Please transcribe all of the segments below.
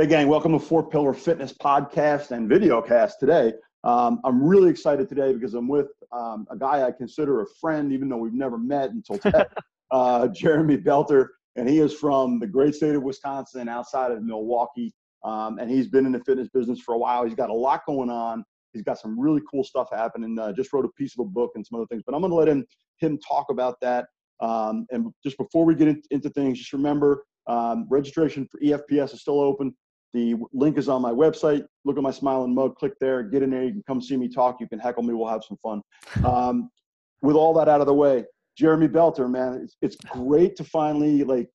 Hey, gang, welcome to Four Pillar Fitness podcast and videocast today. Um, I'm really excited today because I'm with um, a guy I consider a friend, even though we've never met until today, uh, Jeremy Belter. And he is from the great state of Wisconsin outside of Milwaukee. Um, and he's been in the fitness business for a while. He's got a lot going on. He's got some really cool stuff happening. Uh, just wrote a piece of a book and some other things. But I'm going to let him him talk about that. Um, and just before we get in, into things, just remember um, registration for EFPS is still open. The link is on my website. Look at my smiling mug. Click there. Get in there. You can come see me talk. You can heckle me. We'll have some fun. Um, with all that out of the way, Jeremy Belter, man, it's, it's great to finally like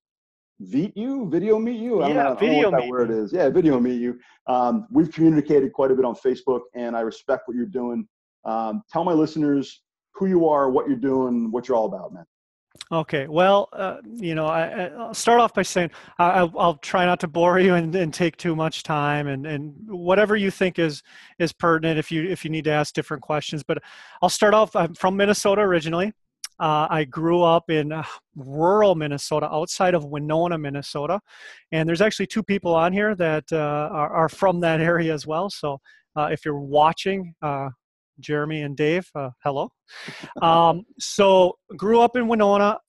meet you, video meet you. I don't yeah, know, video I don't know what that word is. Yeah, video meet you. Um, we've communicated quite a bit on Facebook, and I respect what you're doing. Um, tell my listeners who you are, what you're doing, what you're all about, man. Okay, well, uh, you know, I, will start off by saying I, will try not to bore you and, and, take too much time, and, and whatever you think is is pertinent. If you if you need to ask different questions, but I'll start off. I'm from Minnesota originally. Uh, I grew up in uh, rural Minnesota, outside of Winona, Minnesota, and there's actually two people on here that uh, are, are, from that area as well. So uh, if you're watching, uh, Jeremy and Dave, uh, hello. Um, so grew up in Winona.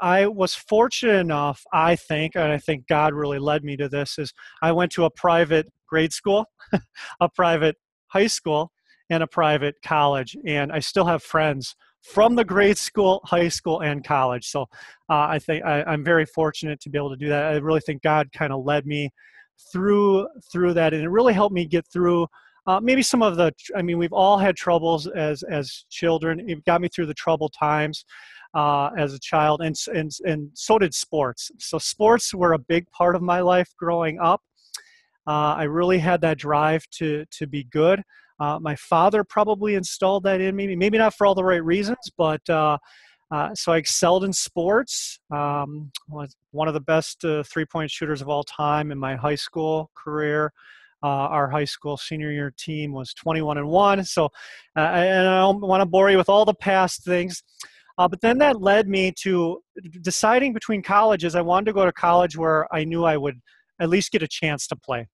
I was fortunate enough, I think, and I think God really led me to this. Is I went to a private grade school, a private high school, and a private college, and I still have friends from the grade school, high school, and college. So uh, I think I, am very fortunate to be able to do that. I really think God kind of led me through through that, and it really helped me get through. Uh, maybe some of the i mean we've all had troubles as as children it got me through the troubled times uh, as a child and, and and so did sports so sports were a big part of my life growing up uh, i really had that drive to to be good uh, my father probably installed that in me, maybe not for all the right reasons, but uh, uh, so I excelled in sports. Um, was one of the best uh, three-point shooters of all time in my high school career. Uh, our high school senior year team was 21 and one. So, uh, and I don't want to bore you with all the past things. but then that led me to deciding between colleges. I wanted to go to college where I knew I would at least get a chance to play.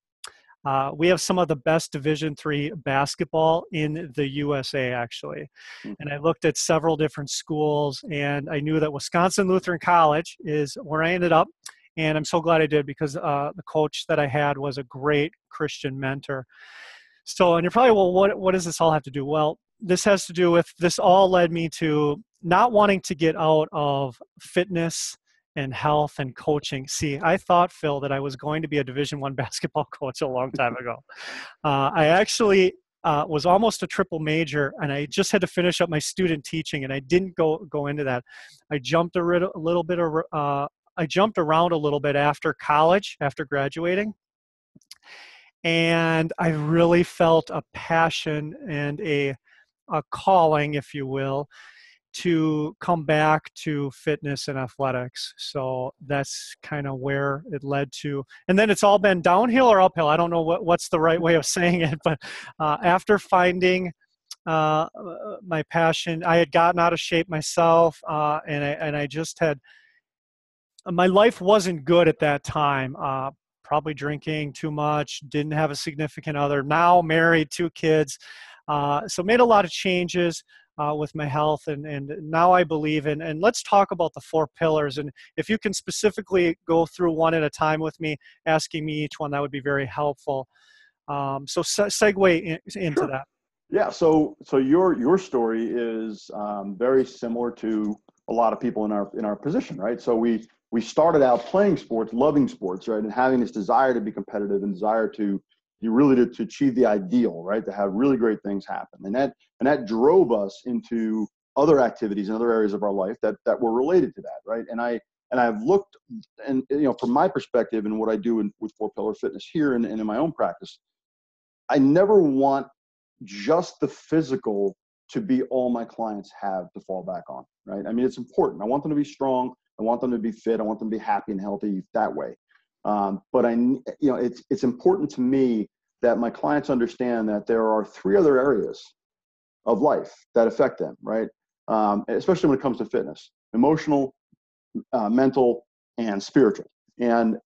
Uh, we have some of the best Division three basketball in the USA, actually. Mm-hmm. And I looked at several different schools, and I knew that Wisconsin Lutheran College is where I ended up. And I'm so glad I did because uh, the coach that I had was a great Christian mentor. So, and you're probably, well, what, what does this all have to do? Well, this has to do with this all led me to not wanting to get out of fitness and health and coaching. See, I thought Phil that I was going to be a Division One basketball coach a long time ago. Uh, I actually uh, was almost a triple major, and I just had to finish up my student teaching, and I didn't go go into that. I jumped a, rid- a little bit of uh, I jumped around a little bit after college, after graduating, and I really felt a passion and a a calling, if you will, to come back to fitness and athletics. So that's kind of where it led to. And then it's all been downhill or uphill. I don't know what, what's the right way of saying it, but uh, after finding uh, my passion, I had gotten out of shape myself, uh, and I and I just had my life wasn't good at that time. Uh, probably drinking too much, didn't have a significant other. Now married, two kids. Uh, so made a lot of changes uh, with my health and, and now i believe in and let's talk about the four pillars and if you can specifically go through one at a time with me asking me each one that would be very helpful um, so se- segue in, into sure. that yeah so so your your story is um, very similar to a lot of people in our in our position right so we we started out playing sports loving sports right and having this desire to be competitive and desire to you really to, to achieve the ideal, right? To have really great things happen. And that and that drove us into other activities and other areas of our life that that were related to that, right? And I and I've looked and you know from my perspective and what I do in, with Four Pillar Fitness here and, and in my own practice, I never want just the physical to be all my clients have to fall back on, right? I mean, it's important. I want them to be strong. I want them to be fit. I want them to be happy and healthy that way. Um, but I, you know, it's it's important to me that my clients understand that there are three other areas of life that affect them, right? Um, especially when it comes to fitness: emotional, uh, mental, and spiritual. And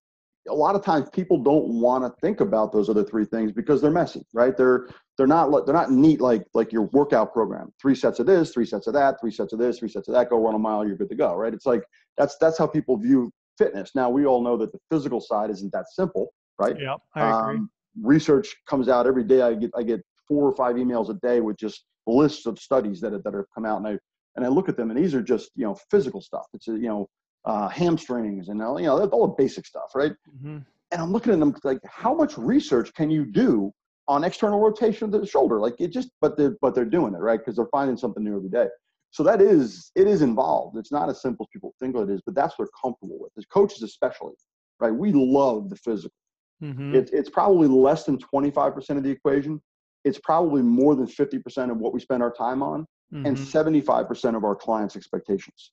a lot of times people don't want to think about those other three things because they're messy, right? They're they're not they're not neat like like your workout program. Three sets of this, three sets of that, three sets of this, three sets of that. Go run a mile, you're good to go, right? It's like that's that's how people view fitness. Now we all know that the physical side isn't that simple, right? Yeah, I agree. Um, research comes out every day. I get I get four or five emails a day with just lists of studies that that have come out, and I and I look at them, and these are just you know physical stuff. It's you know uh, hamstrings and all, you know all the basic stuff, right? Mm-hmm. And I'm looking at them like, how much research can you do on external rotation of the shoulder? Like it just, but they're but they're doing it right because they're finding something new every day. So that is it is involved. It's not as simple as people think it is, but that's what they're comfortable with. As coaches, especially, right? We love the physical. Mm-hmm. It, it's probably less than 25% of the equation. It's probably more than 50% of what we spend our time on, mm-hmm. and 75% of our clients' expectations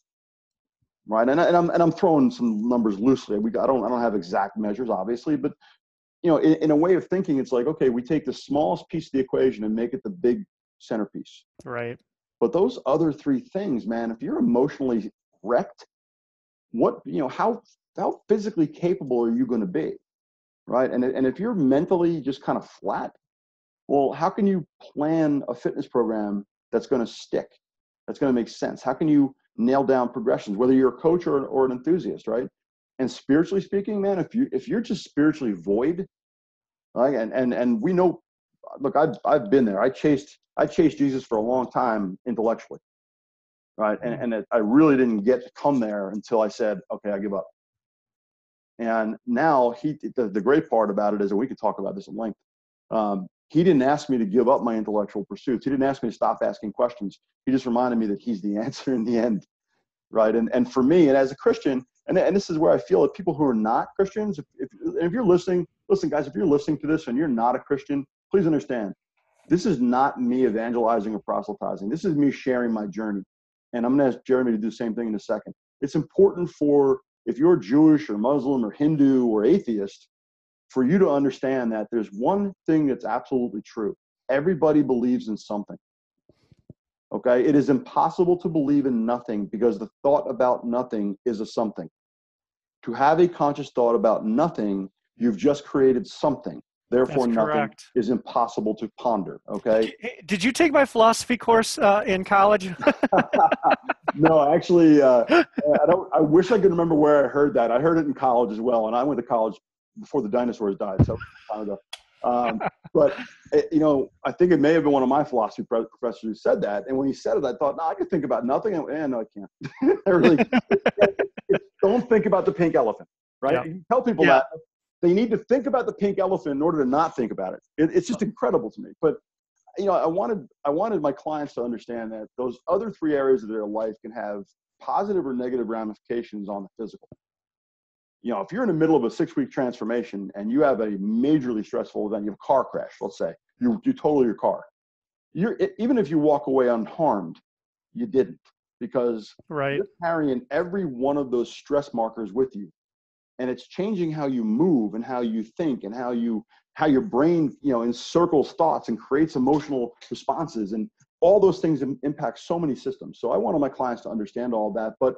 right? And, and I'm and I'm throwing some numbers loosely. We I don't I don't have exact measures, obviously, but you know, in, in a way of thinking, it's like okay, we take the smallest piece of the equation and make it the big centerpiece. Right. But those other three things, man, if you're emotionally wrecked, what you know, how how physically capable are you going to be, right? And and if you're mentally just kind of flat, well, how can you plan a fitness program that's going to stick? That's going to make sense. How can you nail down progressions, whether you're a coach or, or an enthusiast, right? And spiritually speaking, man, if you if you're just spiritually void, right? And and and we know, look, I've I've been there. I chased I chased Jesus for a long time intellectually, right? And and it, I really didn't get to come there until I said, okay, I give up. And now he the, the great part about it is that we could talk about this at length. Um, he didn't ask me to give up my intellectual pursuits. He didn't ask me to stop asking questions. He just reminded me that he's the answer in the end, right? And and for me, and as a Christian, and and this is where I feel that people who are not Christians, if if, if you're listening, listen, guys, if you're listening to this and you're not a Christian, please understand, this is not me evangelizing or proselytizing. This is me sharing my journey, and I'm going to ask Jeremy to do the same thing in a second. It's important for if you're Jewish or Muslim or Hindu or atheist for you to understand that there's one thing that's absolutely true everybody believes in something. Okay? It is impossible to believe in nothing because the thought about nothing is a something. To have a conscious thought about nothing, you've just created something. Therefore, nothing is impossible to ponder. Okay. Did you take my philosophy course uh, in college? no, actually, uh, I don't. I wish I could remember where I heard that. I heard it in college as well, and I went to college before the dinosaurs died, so time ago. Um, but it, you know, I think it may have been one of my philosophy professors who said that. And when he said it, I thought, no, I could think about nothing. And eh, no, I can't. I really don't think about the pink elephant, right? Yeah. You tell people yeah. that they need to think about the pink elephant in order to not think about it. it. It's just incredible to me. But you know, I wanted I wanted my clients to understand that those other three areas of their life can have positive or negative ramifications on the physical you know, if you're in the middle of a six week transformation and you have a majorly stressful event, you have a car crash, let's say, you, you total your car. You're, even if you walk away unharmed, you didn't because right. you're carrying every one of those stress markers with you. And it's changing how you move and how you think and how you how your brain you know encircles thoughts and creates emotional responses and all those things impact so many systems so i wanted my clients to understand all that but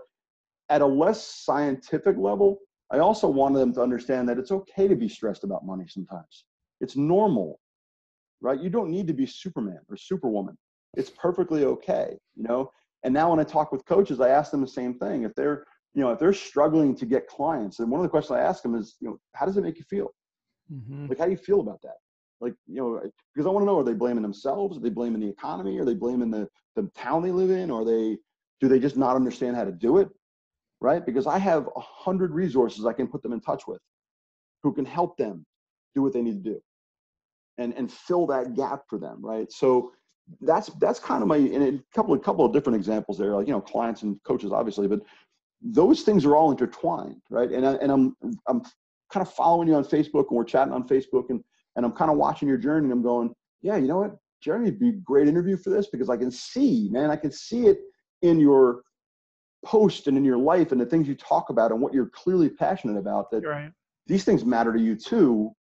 at a less scientific level I also wanted them to understand that it's okay to be stressed about money sometimes. It's normal, right? You don't need to be Superman or Superwoman. It's perfectly okay, you know? And now when I talk with coaches, I ask them the same thing. If they're, you know, if they're struggling to get clients, and one of the questions I ask them is, you know, how does it make you feel? Mm-hmm. Like, how do you feel about that? Like, you know, because I want to know, are they blaming themselves? Are they blaming the economy? Are they blaming the, the town they live in? Or they, do they just not understand how to do it? Right? Because I have a hundred resources I can put them in touch with who can help them do what they need to do and, and fill that gap for them, right? So that's that's kind of my in a couple of couple of different examples there, like you know, clients and coaches, obviously, but those things are all intertwined, right? And I, and I'm I'm kind of following you on Facebook and we're chatting on Facebook and and I'm kind of watching your journey and I'm going, yeah, you know what, Jeremy would be a great interview for this because I can see, man, I can see it in your post and in your life and the things you talk about and what you're clearly passionate about that right. these things matter to you too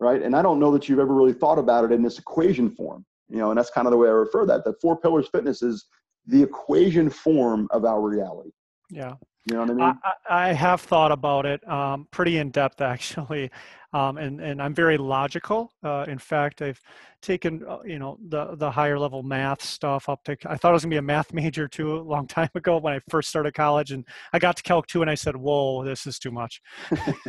right? And i don't know that you've ever really thought about it in this equation form you know and that's kind of the way i refer that the four pillars fitness is the equation form of our reality. Yeah You know what I mean? I, I have thought about it um, pretty in depth, actually, um, and and I'm very logical. Uh, in fact, I've taken uh, you know the the higher level math stuff up to. I thought I was gonna be a math major too a long time ago when I first started college, and I got to Calc two, and I said, "Whoa, this is too much."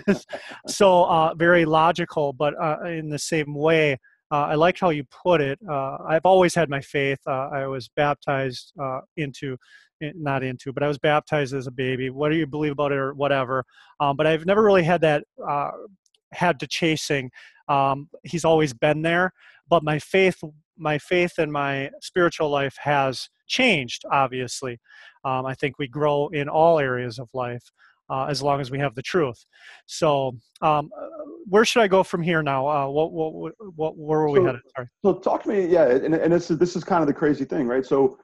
so uh, very logical, but uh, in the same way. Uh, I like how you put it. Uh, I've always had my faith. I was baptized into not into, but I was baptized as a baby. What do you believe about it or whatever? Um, but I've never really had that uh, had to chasing. Um, he's always been there, but my faith, my faith and my spiritual life has changed. Obviously, um, I think we grow in all areas of life. Uh, as long as we have the truth. So, um, where should I go from here now? Uh, what, what, what, where were we so, headed? Sorry. So, talk to me. Yeah, and, and this is this is kind of the crazy thing, right? So,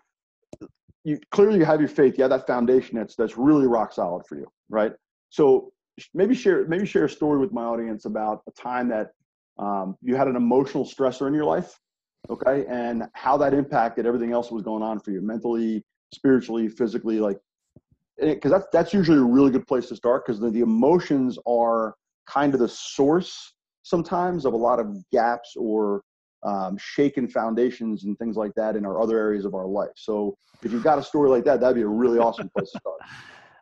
you clearly you have your faith. You have that foundation that's that's really rock solid for you, right? So maybe share maybe share a story with my audience about a time that um, you had an emotional stressor in your life, okay, and how that impacted everything else that was going on for you mentally, spiritually, physically, like because that's that's usually a really good place to start because the, the emotions are kind of the source sometimes of a lot of gaps or um, shaken foundations and things like that in our other areas of our life. So if you've got a story like that, that'd be a really awesome place to start.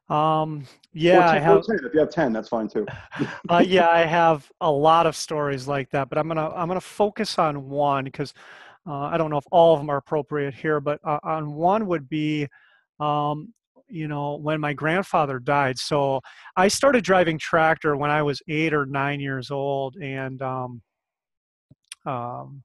Um, yeah, 10, I have. 10. If you have ten, that's fine too. uh, yeah, I have a lot of stories like that, but I'm gonna I'm gonna focus on one because uh, I don't know if all of them are appropriate here, but uh, on one would be, um, you know, when my grandfather died. So I started driving tractor when I was eight or nine years old, and um, um,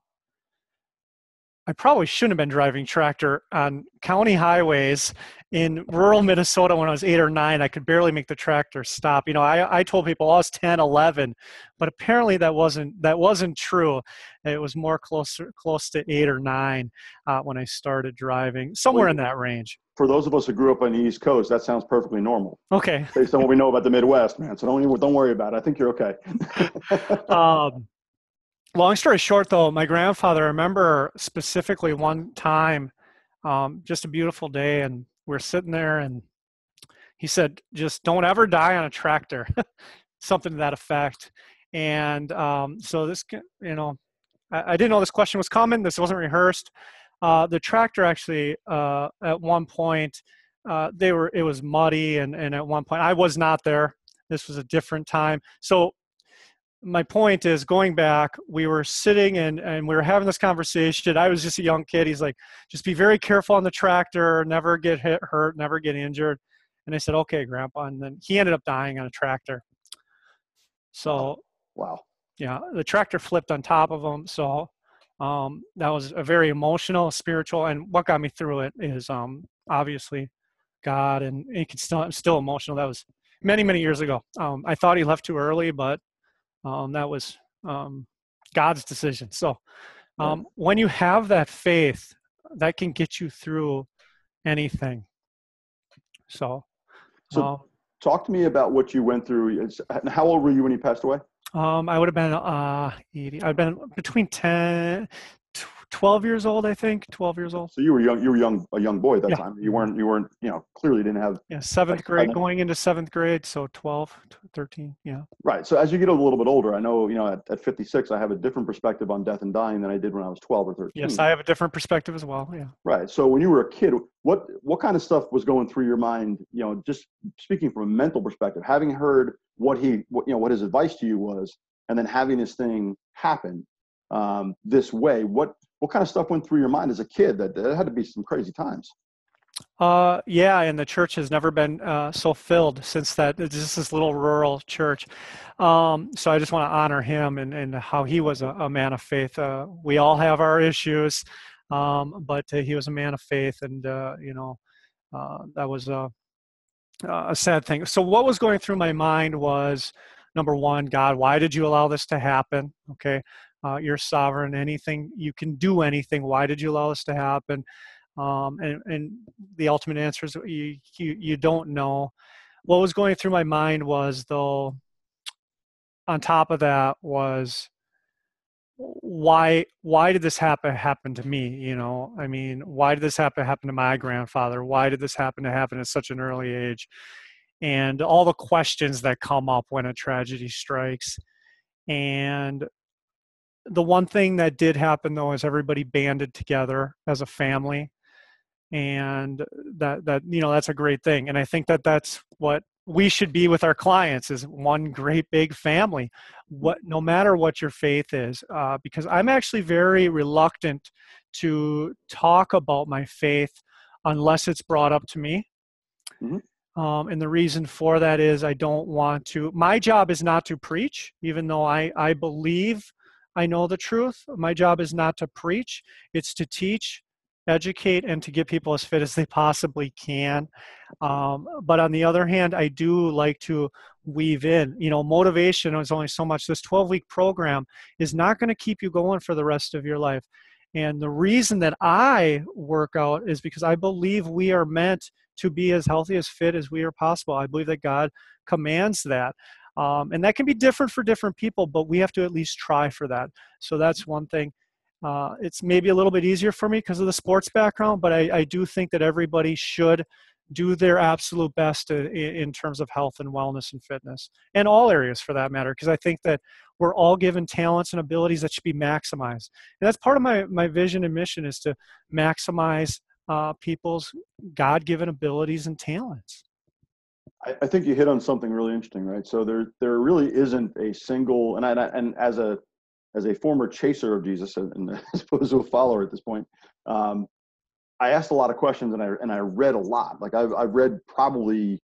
I probably shouldn't have been driving tractor on county highways in rural Minnesota when I was eight or nine. I could barely make the tractor stop. You know, I, I told people I was 10, 11, but apparently that wasn't that wasn't true. It was more closer close to eight or nine uh, when I started driving, somewhere in that range. For those of us who grew up on the East Coast, that sounds perfectly normal. Okay. Based on what we know about the Midwest, man. So don't don't worry about it. I think you're okay. um, long story short though my grandfather i remember specifically one time um, just a beautiful day and we're sitting there and he said just don't ever die on a tractor. Something to that effect. And um, so this you know I, I, didn't know this question was coming. This wasn't rehearsed. Uh, the tractor actually uh, at one point uh, they were it was muddy and, and at one point i was not there. This was a different time. So my point is going back we were sitting and, and we were having this conversation. I was just a young kid. He's like just be very careful on the tractor. Never get hit hurt. Never get injured. And i said okay grandpa. And then he ended up dying on a tractor. So wow. yeah the tractor flipped on top of him. So um, that was a very emotional spiritual and what got me through it is um, obviously god and it can still I'm still emotional. That was many many years ago. Um, i thought he left too early but um, that was um, God's decision. So um, when you have that faith, that can get you through anything. So, so um, talk to me about what you went through. How old were you when he passed away? Um, I would have been uh, 80. I've been between 10, 12 years old, I think. 12 years old. So you were young. You were young, a young boy at that yeah. time. You weren't. You weren't. You know, clearly didn't have. Yeah, seventh grade, going into seventh grade, so 12, 13. Yeah. Right. So as you get a little bit older, I know you know at, at 56, I have a different perspective on death and dying than I did when I was 12 or 13. Yes, I have a different perspective as well. Yeah. Right. So when you were a kid, what what kind of stuff was going through your mind? You know, just speaking from a mental perspective, having heard what he, what, you know, what his advice to you was, and then having this thing happen um, this way, what what kind of stuff went through your mind as a kid? That, that had to be some crazy times. Uh, yeah, and the church has never been uh, so filled since that. It's just this little rural church. Um, so I just want to honor him and, and how he was a, a man of faith. Uh, we all have our issues, um, but uh, he was a man of faith, and uh, you know uh, that was a, a sad thing. So what was going through my mind was number one, God, why did you allow this to happen? Okay, uh, you're sovereign. Anything you can do anything. Why did you allow this to happen? Um, and and the ultimate answer is you, you you don't know. What was going through my mind was though. On top of that was why why did this happen happen to me you know i mean why did this happen happen to my grandfather why did this happen to happen at such an early age and all the questions that come up when a tragedy strikes. And the one thing that did happen though is everybody banded together as a family and that that you know that's a great thing and i think that that's what we should be with our clients is one great big family what no matter what your faith is uh, because i'm actually very reluctant to talk about my faith unless it's brought up to me mm-hmm. um, and the reason for that is i don't want to my job is not to preach even though i i believe i know the truth my job is not to preach it's to teach educate and to get people as fit as they possibly can. Um, but on the other hand, I do like to weave in, you know, motivation is only so much. This 12 week program is not going to keep you going for the rest of your life. And the reason that I work out is because I believe we are meant to be as healthy, as fit as we are possible. I believe that God commands that. Um, and that can be different for different people, but we have to at least try for that. So that's one thing. Uh, it's maybe a little bit easier for me because of the sports background, but I, I, do think that everybody should do their absolute best in, terms of health and wellness and fitness, and all areas for that matter. Because I think that we're all given talents and abilities that should be maximized, and that's part of my my vision and mission is to maximize uh, people's God-given abilities and talents. I, I think you hit on something really interesting, right? So there there really isn't a single, and I, and as a as a former chaser of Jesus and as opposed to a follower at this point, um, I asked a lot of questions and I and I read a lot. Like I've I've read probably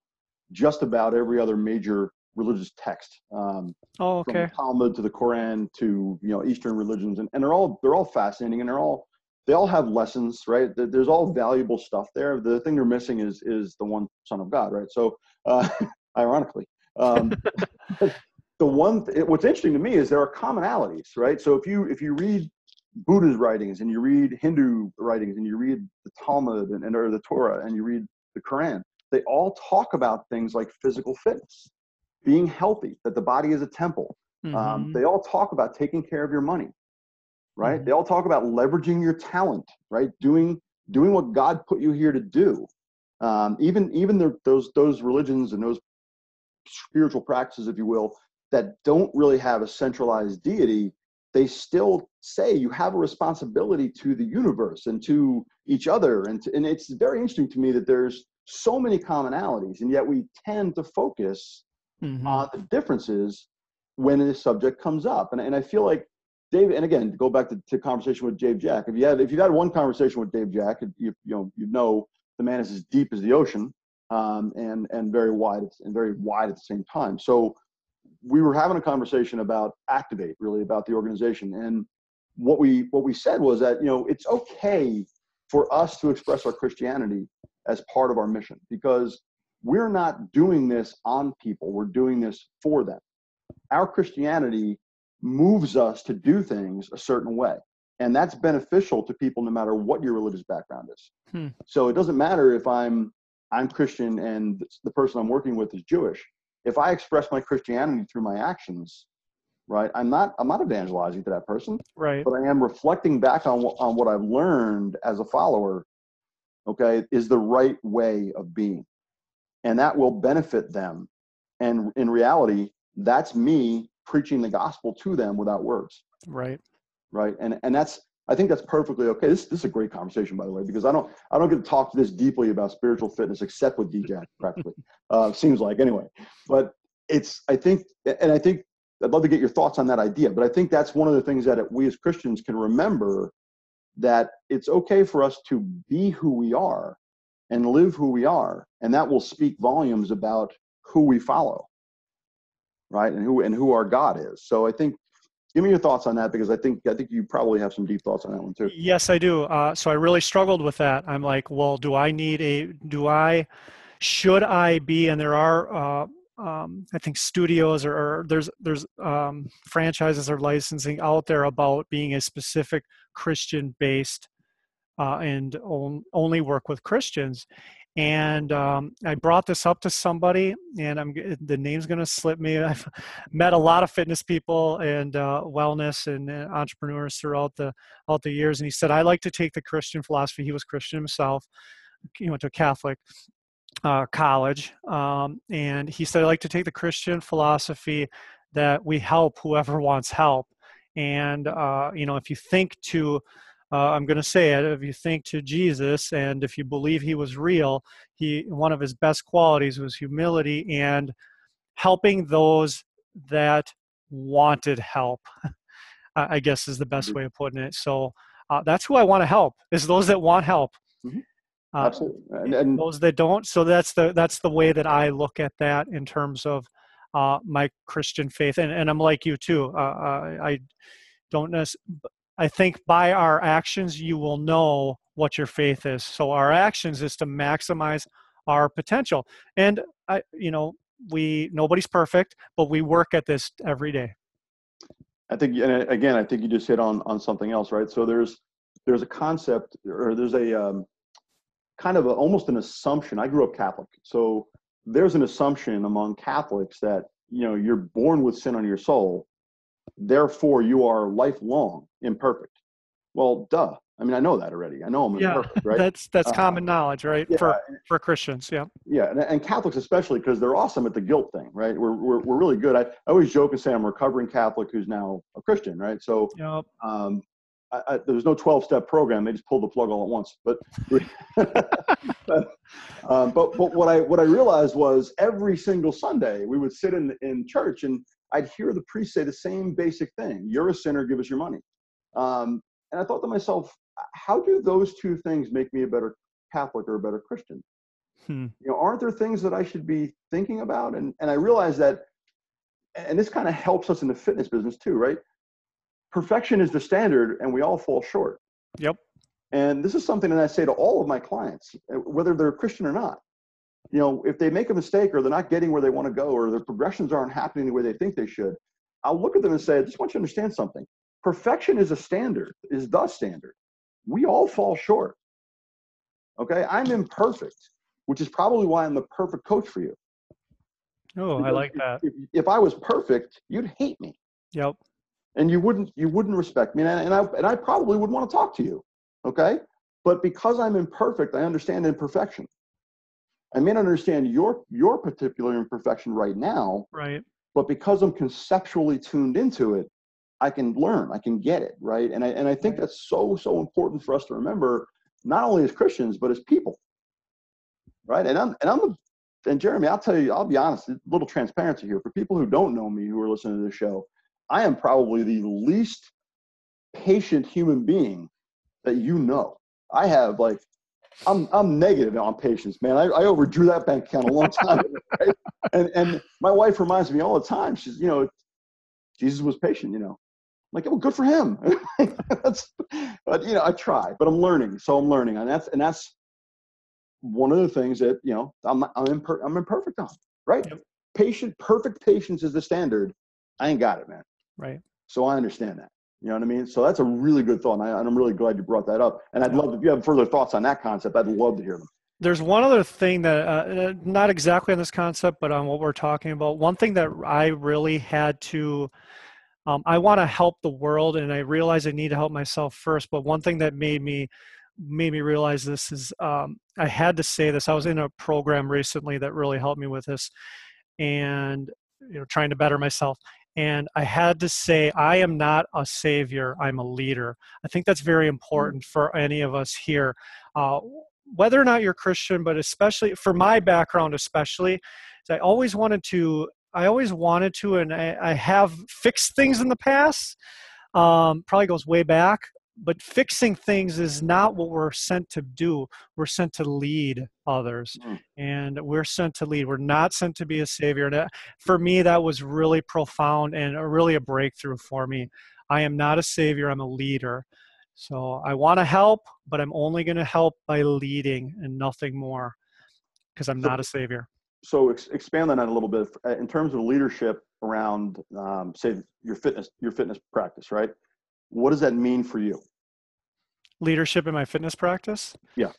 just about every other major religious text. Um, oh, okay. From the Talmud to the Quran to you know Eastern religions, and, and they're all they're all fascinating and they're all they all have lessons, right? There's all valuable stuff there. The thing they're missing is is the one Son of God, right? So, uh, ironically, um, the one th- what's interesting to me is there are commonalities right so if you if you read buddha's writings and you read hindu writings and you read the talmud and, and or the torah and you read the quran they all talk about things like physical fitness being healthy that the body is a temple um, mm-hmm. um, they all talk about taking care of your money right mm-hmm. they all talk about leveraging your talent right doing doing what god put you here to do um, even even the, those those religions and those spiritual practices if you will that don't really have a centralized deity, they still say you have a responsibility to the universe and to each other. And, to, and it's very interesting to me that there's so many commonalities, and yet we tend to focus mm-hmm. on the differences when this subject comes up. And, and I feel like Dave, and again, to go back to, to conversation with Dave Jack, if you had if you've had one conversation with Dave Jack, you, you know you know the man is as deep as the ocean, um, and and very wide and very wide at the same time. So we were having a conversation about activate really about the organization. And what we what we said was that you know it's okay for us to express our christianity as part of our mission because we're not doing this on people. We're doing this for them. Our christianity moves us to do things a certain way and that's beneficial to people no matter what your religious background is hmm. so it doesn't matter if i'm i'm christian and the person i'm working with is jewish if I express my Christianity through my actions, right, I'm not I'm not evangelizing to that person, right, but I am reflecting back on what, on what I've learned as a follower. Okay, is the right way of being, and that will benefit them. And in reality, that's me preaching the gospel to them without words. Right. Right. And and that's I think that's perfectly okay. This, this is a great conversation, by the way, because I don't I don't get to talk this deeply about spiritual fitness except with DJ practically. uh, seems like anyway. But it's I think and I think I'd love to get your thoughts on that idea. But I think that's one of the things that we as Christians can remember that it's okay for us to be who we are and live who we are, and that will speak volumes about who we follow, right? And who and who our God is. So I think give me your thoughts on that because I think I think you probably have some deep thoughts on that one too. Yes, I do. Uh, so I really struggled with that. I'm like, well, do I need a? Do I? Should I be? And there are. Uh, um, I think studios or, or there's there's um, franchises or licensing out there about being a specific Christian based uh, and on, only work with Christians and um, I brought this up to somebody, and I'm the name's going to slip me. I've met a lot of fitness people and uh, wellness and uh, entrepreneurs throughout the all the years, and he said I like to take the Christian philosophy. He was Christian himself. He went to a Catholic, uh, college, um, and he said, "I like to take the Christian philosophy that we help whoever wants help." And uh, you know, if you think to uh, I'm going to say it. If you think to Jesus and if you believe he was real, he one of his best qualities was humility and helping those that wanted help. I guess is the best mm-hmm. way of putting it. So uh, that's who I want to help is those that want help. Mm-hmm. Uh, Absolutely. And, and, those that don't. So that's the that's the way that I look at that in terms of uh, my Christian faith. And, and I'm like you too. Uh, uh, I don't necessarily, I think by our actions, you will know what your faith is. So our actions is to maximize our potential. And I, you know, we nobody's perfect, but we work at this every day. I think, and again, I think you just hit on on something else, right? So there's there's a concept, or there's a um, kind of a, almost an assumption. I grew up Catholic, so there's an assumption among Catholics that you know you're born with sin on your soul, therefore you are lifelong imperfect. Well, duh. I mean, I know that already. I know I'm yeah, imperfect, right? That's that's uh, common knowledge, right? Yeah, for for Christians, yeah. Yeah, and, and Catholics especially because they're awesome at the guilt thing, right? We're, we're we're really good. I, I always joke and say I'm a recovering Catholic who's now a Christian, right? So, yep. um, I, I, there was no 12 step program. They just pulled the plug all at once. But, but, um, but, but what I, what I realized was every single Sunday we would sit in, in church and I'd hear the priest say the same basic thing. You're a sinner, give us your money. Um, and I thought to myself, how do those two things make me a better Catholic or a better Christian? Hmm. You know, aren't there things that I should be thinking about? And, and I realized that, and this kind of helps us in the fitness business too, right? perfection is the standard and we all fall short. Yep. And this is something that I say to all of my clients, uh, whether they're Christian or not. You know, if they make a mistake or they're not getting where they want to go or their progressions aren't happening the way they think they should, I'll look at them and say, I just want you to understand something. Perfection is a standard, is the standard. We all fall short. Okay. I'm imperfect, which is probably why I'm the perfect coach for you. Oh, because I like that. If, if I was perfect, you'd hate me. Yep and you wouldn't you wouldn't respect me and I, and I and I probably would want to talk to you okay but because I'm imperfect I understand imperfection I may not understand your your particular imperfection right now right. but because I'm conceptually tuned into it I can learn I can get it right? And I and I think right. that's so so important for us to remember not only as Christians but as people. Right? And I'm and I'm and Jeremy I'll tell you I'll be honest a little transparency here. For people who don't know me who are listening to the show I am probably the least patient human being that you know. I have like, I'm I'm negative on patience, man. I, I overdrew that bank account a long time right? And and my wife reminds me all the time. She's, you know, Jesus was patient, you know. I'm like, oh, good for him. that's, but you know, I try, but I'm learning, so I'm learning, and that's and that's one of the things that you know I'm I'm, imper- I'm imperfect on, right? Yep. Patient, perfect patience is the standard. I ain't got it, man. Right. So I understand that. You know what I mean? So that's a really good thought. And, I, am really glad you brought that up. And I'd love, if you have further thoughts on that concept, I'd love to hear them. There's one other thing that, uh, not exactly on this concept, but on what we're talking about. One thing that I really had to, um, I want to help the world and I realize I need to help myself first. But one thing that made me, made me realize this is um, I had to say this. I was in a program recently that really helped me with this and, you know, trying to better myself and I had to say, I am not a savior, I'm a leader. I think that's very mm. important for any of us here. Uh, whether or not you're Christian, but especially for my background, especially, I always wanted to, I always wanted to, and I, I have fixed things in the past. Um, probably goes way back, but fixing things is not what we're sent to do. We're sent to lead others, mm. and we're sent to lead. We're not sent to be a savior. And for me, that was really profound and really a breakthrough for me. I am not a savior. I'm a leader. So I want to help, but I'm only going to help by leading and nothing more, because I'm so, not a savior. So ex- expand on that a little bit uh, in terms of leadership around, um, say, your fitness, your fitness practice, right? What does that mean for you? Leadership in my fitness practice? Yeah.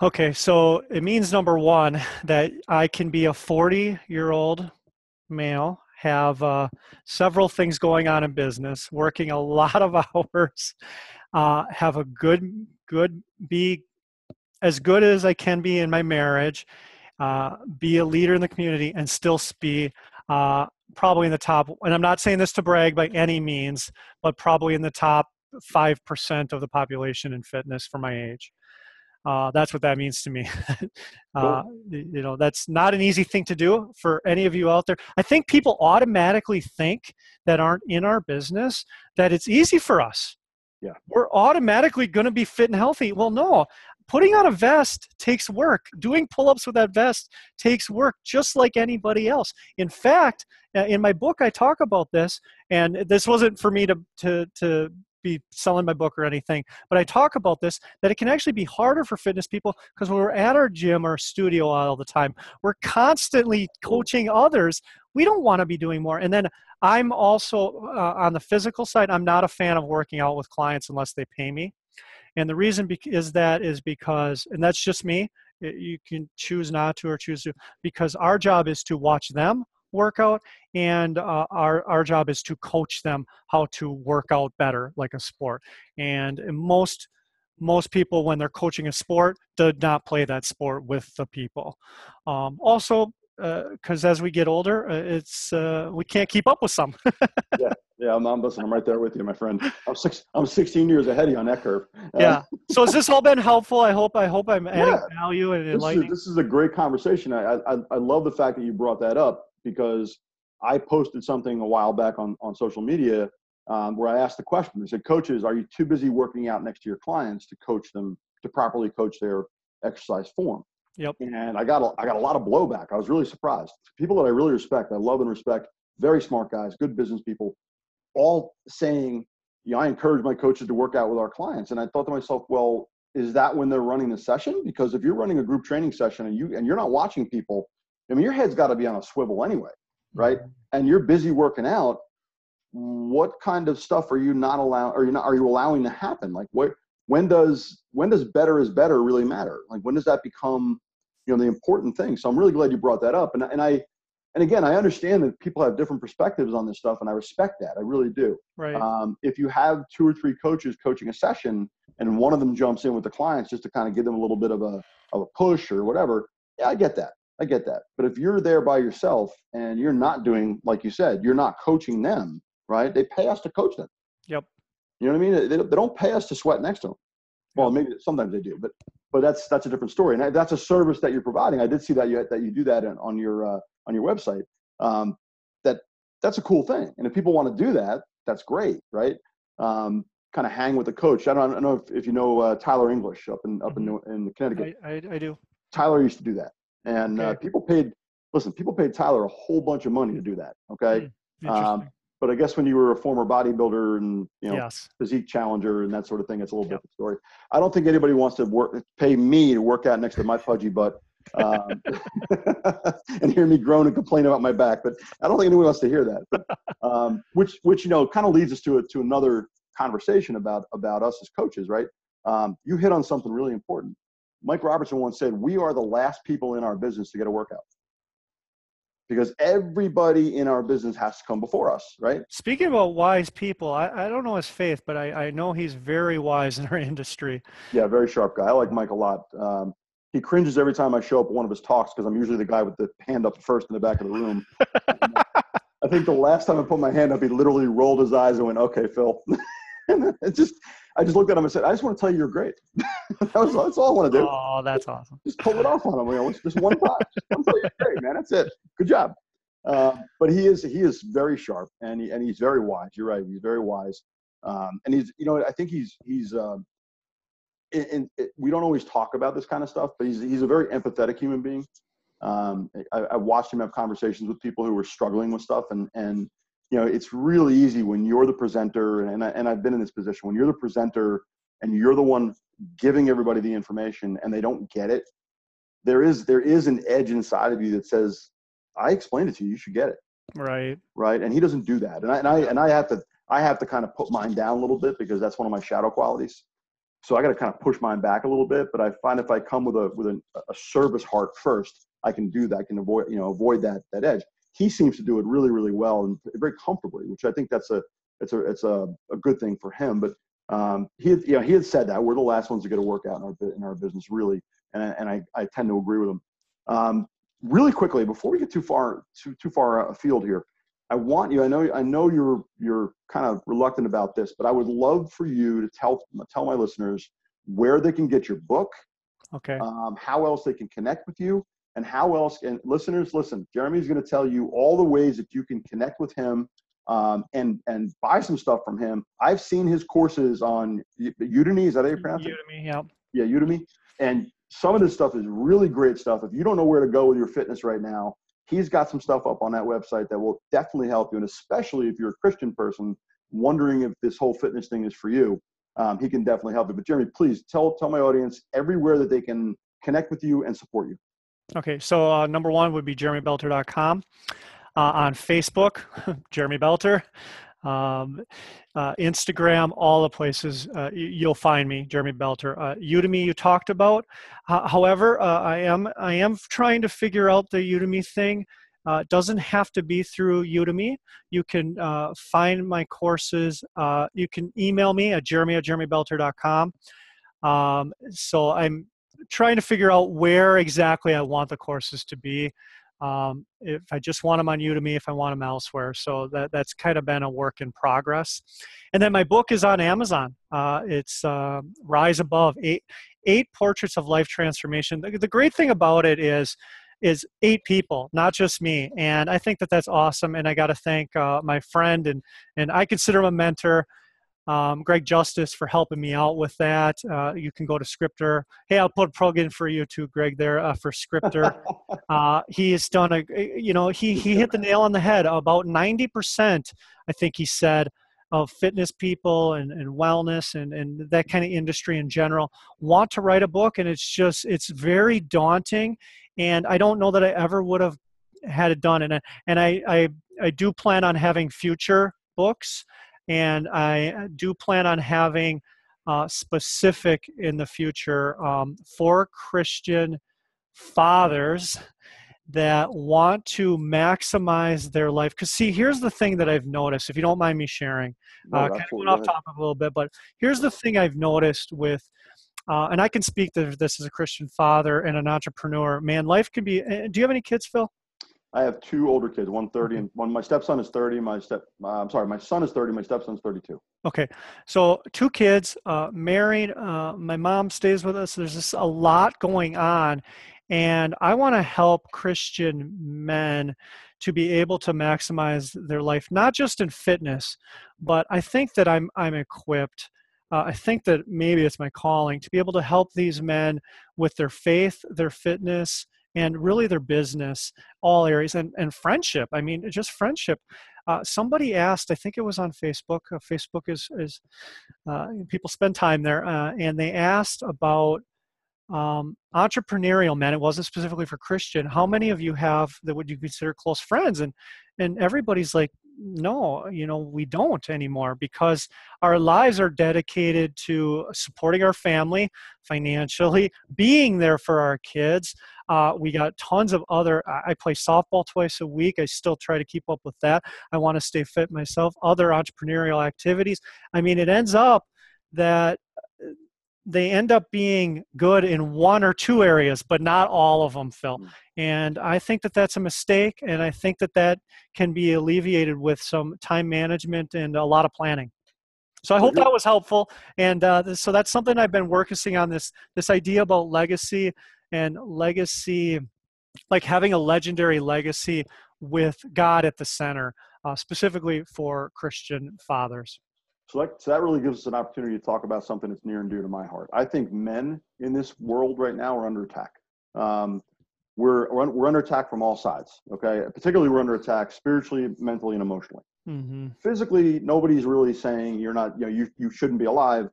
Okay, so it means number one that I can be a 40 year old male, have uh, several things going on in business, working a lot of hours, uh, have a good, good, be as good as I can be in my marriage, uh, be a leader in the community, and still be uh, probably in the top. And I'm not saying this to brag by any means, but probably in the top five percent of the population in fitness for my age. Uh, that's what that means to me. uh, you know, that's not an easy thing to do for any of you out there. I think people automatically think that aren't in our business that it's easy for us. Yeah. We're automatically going to be fit and healthy. Well, no. Putting on a vest takes work. Doing pull ups with that vest takes work, just like anybody else. In fact, uh, in my book, I talk about this, and this wasn't for me to, to, to be selling my book or anything, but I talk about this that it can actually be harder for fitness people because when we're at our gym or studio all the time, we're constantly coaching others. We don't want to be doing more. And then I'm also uh, on the physical side, I'm not a fan of working out with clients unless they pay me. And the reason is that is because, and that's just me, you can choose not to or choose to, because our job is to watch them workout and uh, our, our job is to coach them how to work out better like a sport. And most most people when they're coaching a sport did not play that sport with the people. Um, also because uh, as we get older uh, it's uh, we can't keep up with some. Yeah yeah I'm, I'm listening i'm right there with you my friend i'm six i'm 16 years ahead of you on that curve uh, yeah so has this all been helpful i hope i hope i'm adding yeah. value and enlightening this is, this is a great conversation I, I i love the fact that you brought that up because I posted something a while back on, on social media um, where I asked the question. I said, Coaches, are you too busy working out next to your clients to coach them to properly coach their exercise form? Yep. And I got a, I got a lot of blowback. I was really surprised. People that I really respect, I love and respect, very smart guys, good business people, all saying, you know, I encourage my coaches to work out with our clients. And I thought to myself, well, is that when they're running the session? Because if you're running a group training session and you and you're not watching people I mean, your head's got to be on a swivel anyway, right? Mm-hmm. And you're busy working out. What kind of stuff are you not allowing? Are you not? Are you allowing to happen? Like, what? When does when does better is better really matter? Like, when does that become, you know, the important thing? So I'm really glad you brought that up. And and I, and again, I understand that people have different perspectives on this stuff, and I respect that. I really do. Right. Um, if you have two or three coaches coaching a session, and one of them jumps in with the clients just to kind of give them a little bit of a of a push or whatever, yeah, I get that. I get that. But if you're there by yourself and you're not doing, like you said, you're not coaching them, right? They pay us to coach them. Yep. You know what I mean? They, they don't pay us to sweat next to them. Well, maybe sometimes they do, but but that's that's a different story, and that's a service that you're providing. I did see that you that you do that on your uh, on your website. Um, that that's a cool thing, and if people want to do that, that's great, right? Um, kind of hang with the coach. I don't, I don't know if, if you know uh, Tyler English up in up mm-hmm. in, in Connecticut. I, I, I do. Tyler used to do that and uh, okay. uh, people paid listen people paid tyler a whole bunch of money to do that okay mm, um, but i guess when you were a former bodybuilder and you know yes. physique challenger and that sort of thing it's a little yep. different story i don't think anybody wants to work pay me to work out next to my pudgy butt um, and hear me groan and complain about my back but i don't think anyone wants to hear that but, um, which which you know kind of leads us to a, to another conversation about about us as coaches right um, you hit on something really important Mike Robertson once said, We are the last people in our business to get a workout because everybody in our business has to come before us, right? Speaking about wise people, I, I don't know his faith, but I, I know he's very wise in our industry. Yeah, very sharp guy. I like Mike a lot. Um, he cringes every time I show up at one of his talks because I'm usually the guy with the hand up first in the back of the room. I think the last time I put my hand up, he literally rolled his eyes and went, "Okay, Phil." and it just I just looked at him and said, I just want to tell you you're great. that was, that's all I want to do. Oh, that's awesome. Just pull it off on him. You know, just one time. Tell you you're great, man. That's it. Good job. Uh, but he is he is very sharp and he, and he's very wise. You're right. He's very wise. Um, and he's you know I think he's he's um, and we don't always talk about this kind of stuff, but he's he's a very empathetic human being. Um, I, I watched him have conversations with people who were struggling with stuff, and and you know, it's really easy when you're the presenter, and, I, and I've been in this position, when you're the presenter and you're the one giving everybody the information and they don't get it, there is there is an edge inside of you that says, I explained it to you, you should get it. Right. Right. And he doesn't do that. And I and I and I have to I have to kind of put mine down a little bit because that's one of my shadow qualities. So I got to kind of push mine back a little bit. But I find if I come with a with a, a service heart first, I can do that. I can avoid you know avoid that that edge he seems to do it really, really well and very comfortably, which I think that's a it's a it's a, a good thing for him. But Um, he had, you know, he had said that we're the last ones to get a workout in our in our business, really, and and I, I tend to agree with him. Um, really quickly, before we get too far too too far afield here, I want you. I know I know you're you're kind of reluctant about this, but I would love for you to tell tell my listeners where they can get your book, okay, um, how else they can connect with you, and how else. And listeners, listen. Jeremy's going to tell you all the ways that you can connect with him um, and and buy some stuff from him. I've seen his courses on Udemy. Is that how you pronounce it? Udemy, yeah. Yeah, Udemy. And some of this stuff is really great stuff. If you don't know where to go with your fitness right now, he's got some stuff up on that website that will definitely help you. And especially if you're a Christian person wondering if this whole fitness thing is for you, um, he can definitely help you. But Jeremy, please tell tell my audience everywhere that they can connect with you and support you. Okay, so uh, number one would be jeremybelter.com uh, on Facebook, Jeremy Belter, um, uh, Instagram, all the places uh, you'll find me, Jeremy Belter. Uh, Udemy, you talked about. however, uh, I am I am trying to figure out the Udemy thing. Uh, it doesn't have to be through Udemy. You can uh, find my courses. you can email me at jeremy at jeremybelter.com. Um, so I'm trying to figure out where exactly I want the courses to be um, if I just want them on Udemy, if I want them elsewhere. So that, that's kind of been a work in progress. And then my book is on Amazon. Uh, it's uh, Rise Above, eight, eight portraits of life transformation. The, the great thing about it is, is eight people, not just me. And I think that that's awesome. And I got to thank uh, my friend, and, and I consider him a mentor, um, Greg Justice for helping me out with that. Uh, you can go to Scripter. Hey, I'll put a plug in for you too, Greg, there uh, for Scripter. uh, he has done a, you know, he, he hit the nail on the head. About 90%, I think he said, of fitness people and, and wellness and, and that kind of industry in general want to write a book. And it's just, it's very daunting. And I don't know that I ever would have had it done. And, and I, I, I do plan on having future books and I do plan on having uh, specific in the future um, for Christian fathers that want to maximize their life. Because see, here's the thing that I've noticed. If you don't mind me sharing, uh, kind of went off topic a little bit, but here's the thing I've noticed with. Uh, and I can speak to this as a Christian father and an entrepreneur. Man, life can be. Eh, do you have any kids, Phil? I have two older kids, one 30 and one, my stepson is 30. My step, uh, I'm sorry, my son is 30. My stepson's 32. Okay. So two kids, uh, married. Uh, my mom stays with us. There's just a lot going on. And I want to help Christian men to be able to maximize their life, not just in fitness, but I think that I'm, I'm equipped uh, I think that maybe it's my calling to be able to help these men with their faith, their fitness, and really their business, all areas, and, and friendship. I mean, just friendship. Uh, somebody asked, I think it was on Facebook. Uh, Facebook is, is uh, people spend time there, uh, and they asked about um, entrepreneurial men. It wasn't specifically for Christian. How many of you have that would you consider close friends? And and everybody's like, no, you know, we don't anymore because our lives are dedicated to supporting our family financially, being there for our kids, uh, we got tons of other. I play softball twice a week. I still try to keep up with that. I want to stay fit myself. Other entrepreneurial activities. I mean, it ends up that they end up being good in one or two areas, but not all of them, Phil. Mm. And I think that that's a mistake, and I think that that can be alleviated with some time management and a lot of planning. So I hope that was helpful, and uh, so that's something I've been working on this this idea about legacy and legacy, like having a legendary legacy with God at the center, uh, specifically for Christian fathers. So that, so that really gives us an opportunity to talk about something that's near and dear to my heart. I think men in this world right now are under attack. Um, we're, we're under attack from all sides. Okay, particularly we're under attack spiritually, mentally, and emotionally. Mm-hmm. Physically, nobody's really saying you're not, you know, you you shouldn't be alive.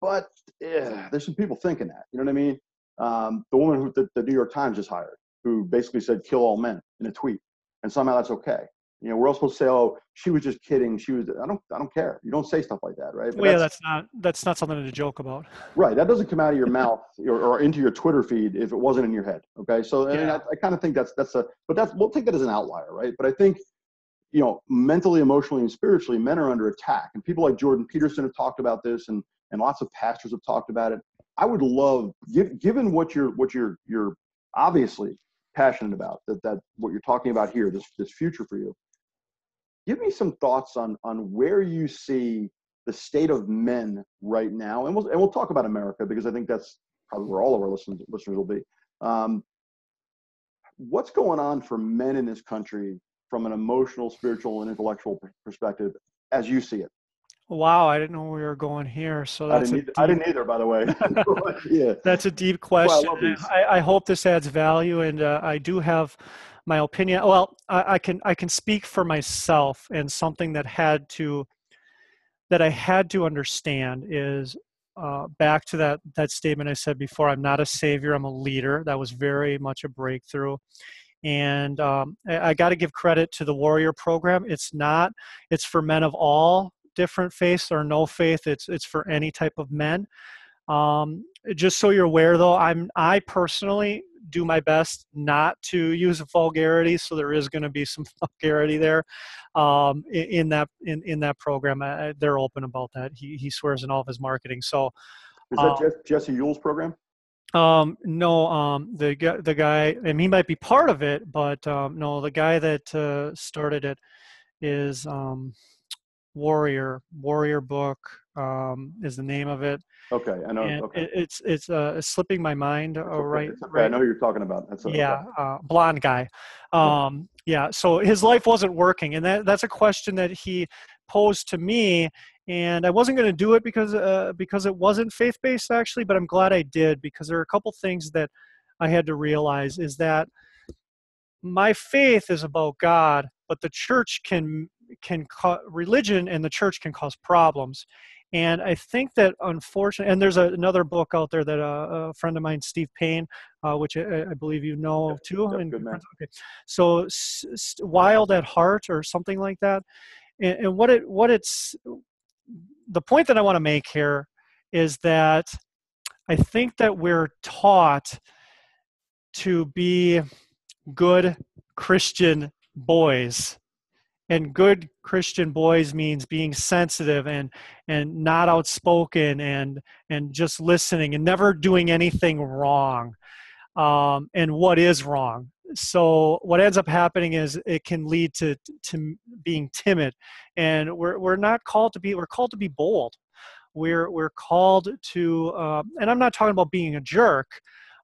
But yeah, there's some people thinking that. You know what I mean? um, the woman who the, the, New York Times just hired, who basically said "kill all men" in a tweet, and somehow that's okay. You know, we're all supposed to say, "Oh, she was just kidding." She was. I don't. I don't care. You don't say stuff like that, right? But well, yeah, that's, that's, not. That's not something to joke about. Right. That doesn't come out of your mouth or, or, into your Twitter feed if it wasn't in your head. Okay. So yeah. I, I kind of think that's that's a. But that's we'll take that as an outlier, right? But I think you know, mentally, emotionally, and spiritually, men are under attack. And people like Jordan Peterson have talked about this, and and lots of pastors have talked about it. I would love, given what you're what you're you're obviously passionate about, that that what you're talking about here, this this future for you. Give me some thoughts on on where you see the state of men right now, and we'll and we'll talk about America because I think that's probably where all of our listeners listeners will be. Um, what's going on for men in this country from an emotional, spiritual, and intellectual perspective as you see it? Wow, I didn't know we were going here. So that's I didn't, deep, I didn't either, by the way. yeah, that's a deep question. Well, I, I, hope this adds value, and uh, I do have my opinion. Well, I, I, can I can speak for myself, and something that had to that I had to understand is uh, back to that that statement I said before. I'm not a savior. I'm a leader. That was very much a breakthrough. And um, I, I got to give credit to the Warrior Program. It's not. It's for men of all different faiths or no faith. It's it's for any type of men. Um, just so you're aware, though, I'm I personally do my best not to use vulgarity, so there is going to be some vulgarity there um, in, in, that in, in that program. Uh, they're open about that. He he swears in all of his marketing. So is that uh, Jesse Yule's program? Um, no, um, the guy, the guy, and he might be part of it, but um, no, the guy that uh, started it is um, Warrior. Warrior book um, is the name of it. Okay, I know. And okay. It, it's it's uh, slipping my mind. Uh, okay. right, okay. right. I know you're talking about. That's yeah, okay. uh, blonde guy. Um, yeah. So his life wasn't working, and that that's a question that he posed to me, and I wasn't going to do it because uh, because it wasn't faith based actually, but I'm glad I did because there are a couple things that I had to realize is that my faith is about God, but the church can can religion and the church can cause problems and I think that unfortunately, and there's a, another book out there that uh, a friend of mine, Steve Payne, uh, which I, I, believe you know yep, too. Yep, and, okay. So s- Wild at Heart or something like that. And, and what it what it's the point that I want to make here is that I think that we're taught to be good Christian boys and good christian boys means being sensitive and and not outspoken and and just listening and never doing anything wrong um, and what is wrong. So what ends up happening is it can lead to to being timid. And we're, we're not called to be we're called to be bold. We're we're called to um, and i'm not talking about being a jerk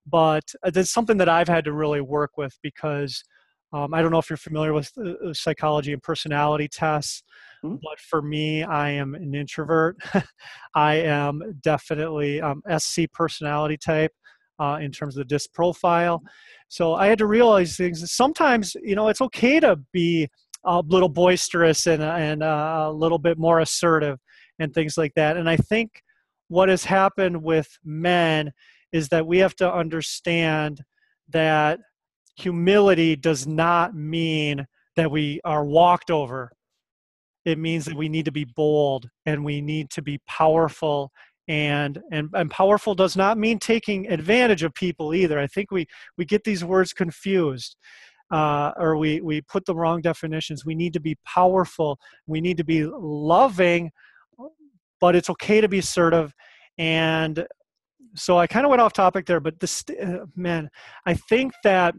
but that's something that i've had to really work with because um, I don't know if you're familiar with uh, psychology and personality tests, mm-hmm. but for me, I am an introvert. I am definitely um, SC personality type uh, in terms of the disc profile. So I had to realize things. Sometimes, you know, it's okay to be a little boisterous and, and uh, a little bit more assertive and things like that. And I think what has happened with men is that we have to understand that humility does not mean that we are walked over. It means that we need to be bold and we need to be powerful. And, and, and powerful does not mean taking advantage of people either. I think we, we get these words confused. Uh, or we, we put the wrong definitions. We need to be powerful. We need to be loving, but it's okay to be assertive. And so I kind of went off topic there, but this, uh, man, I think that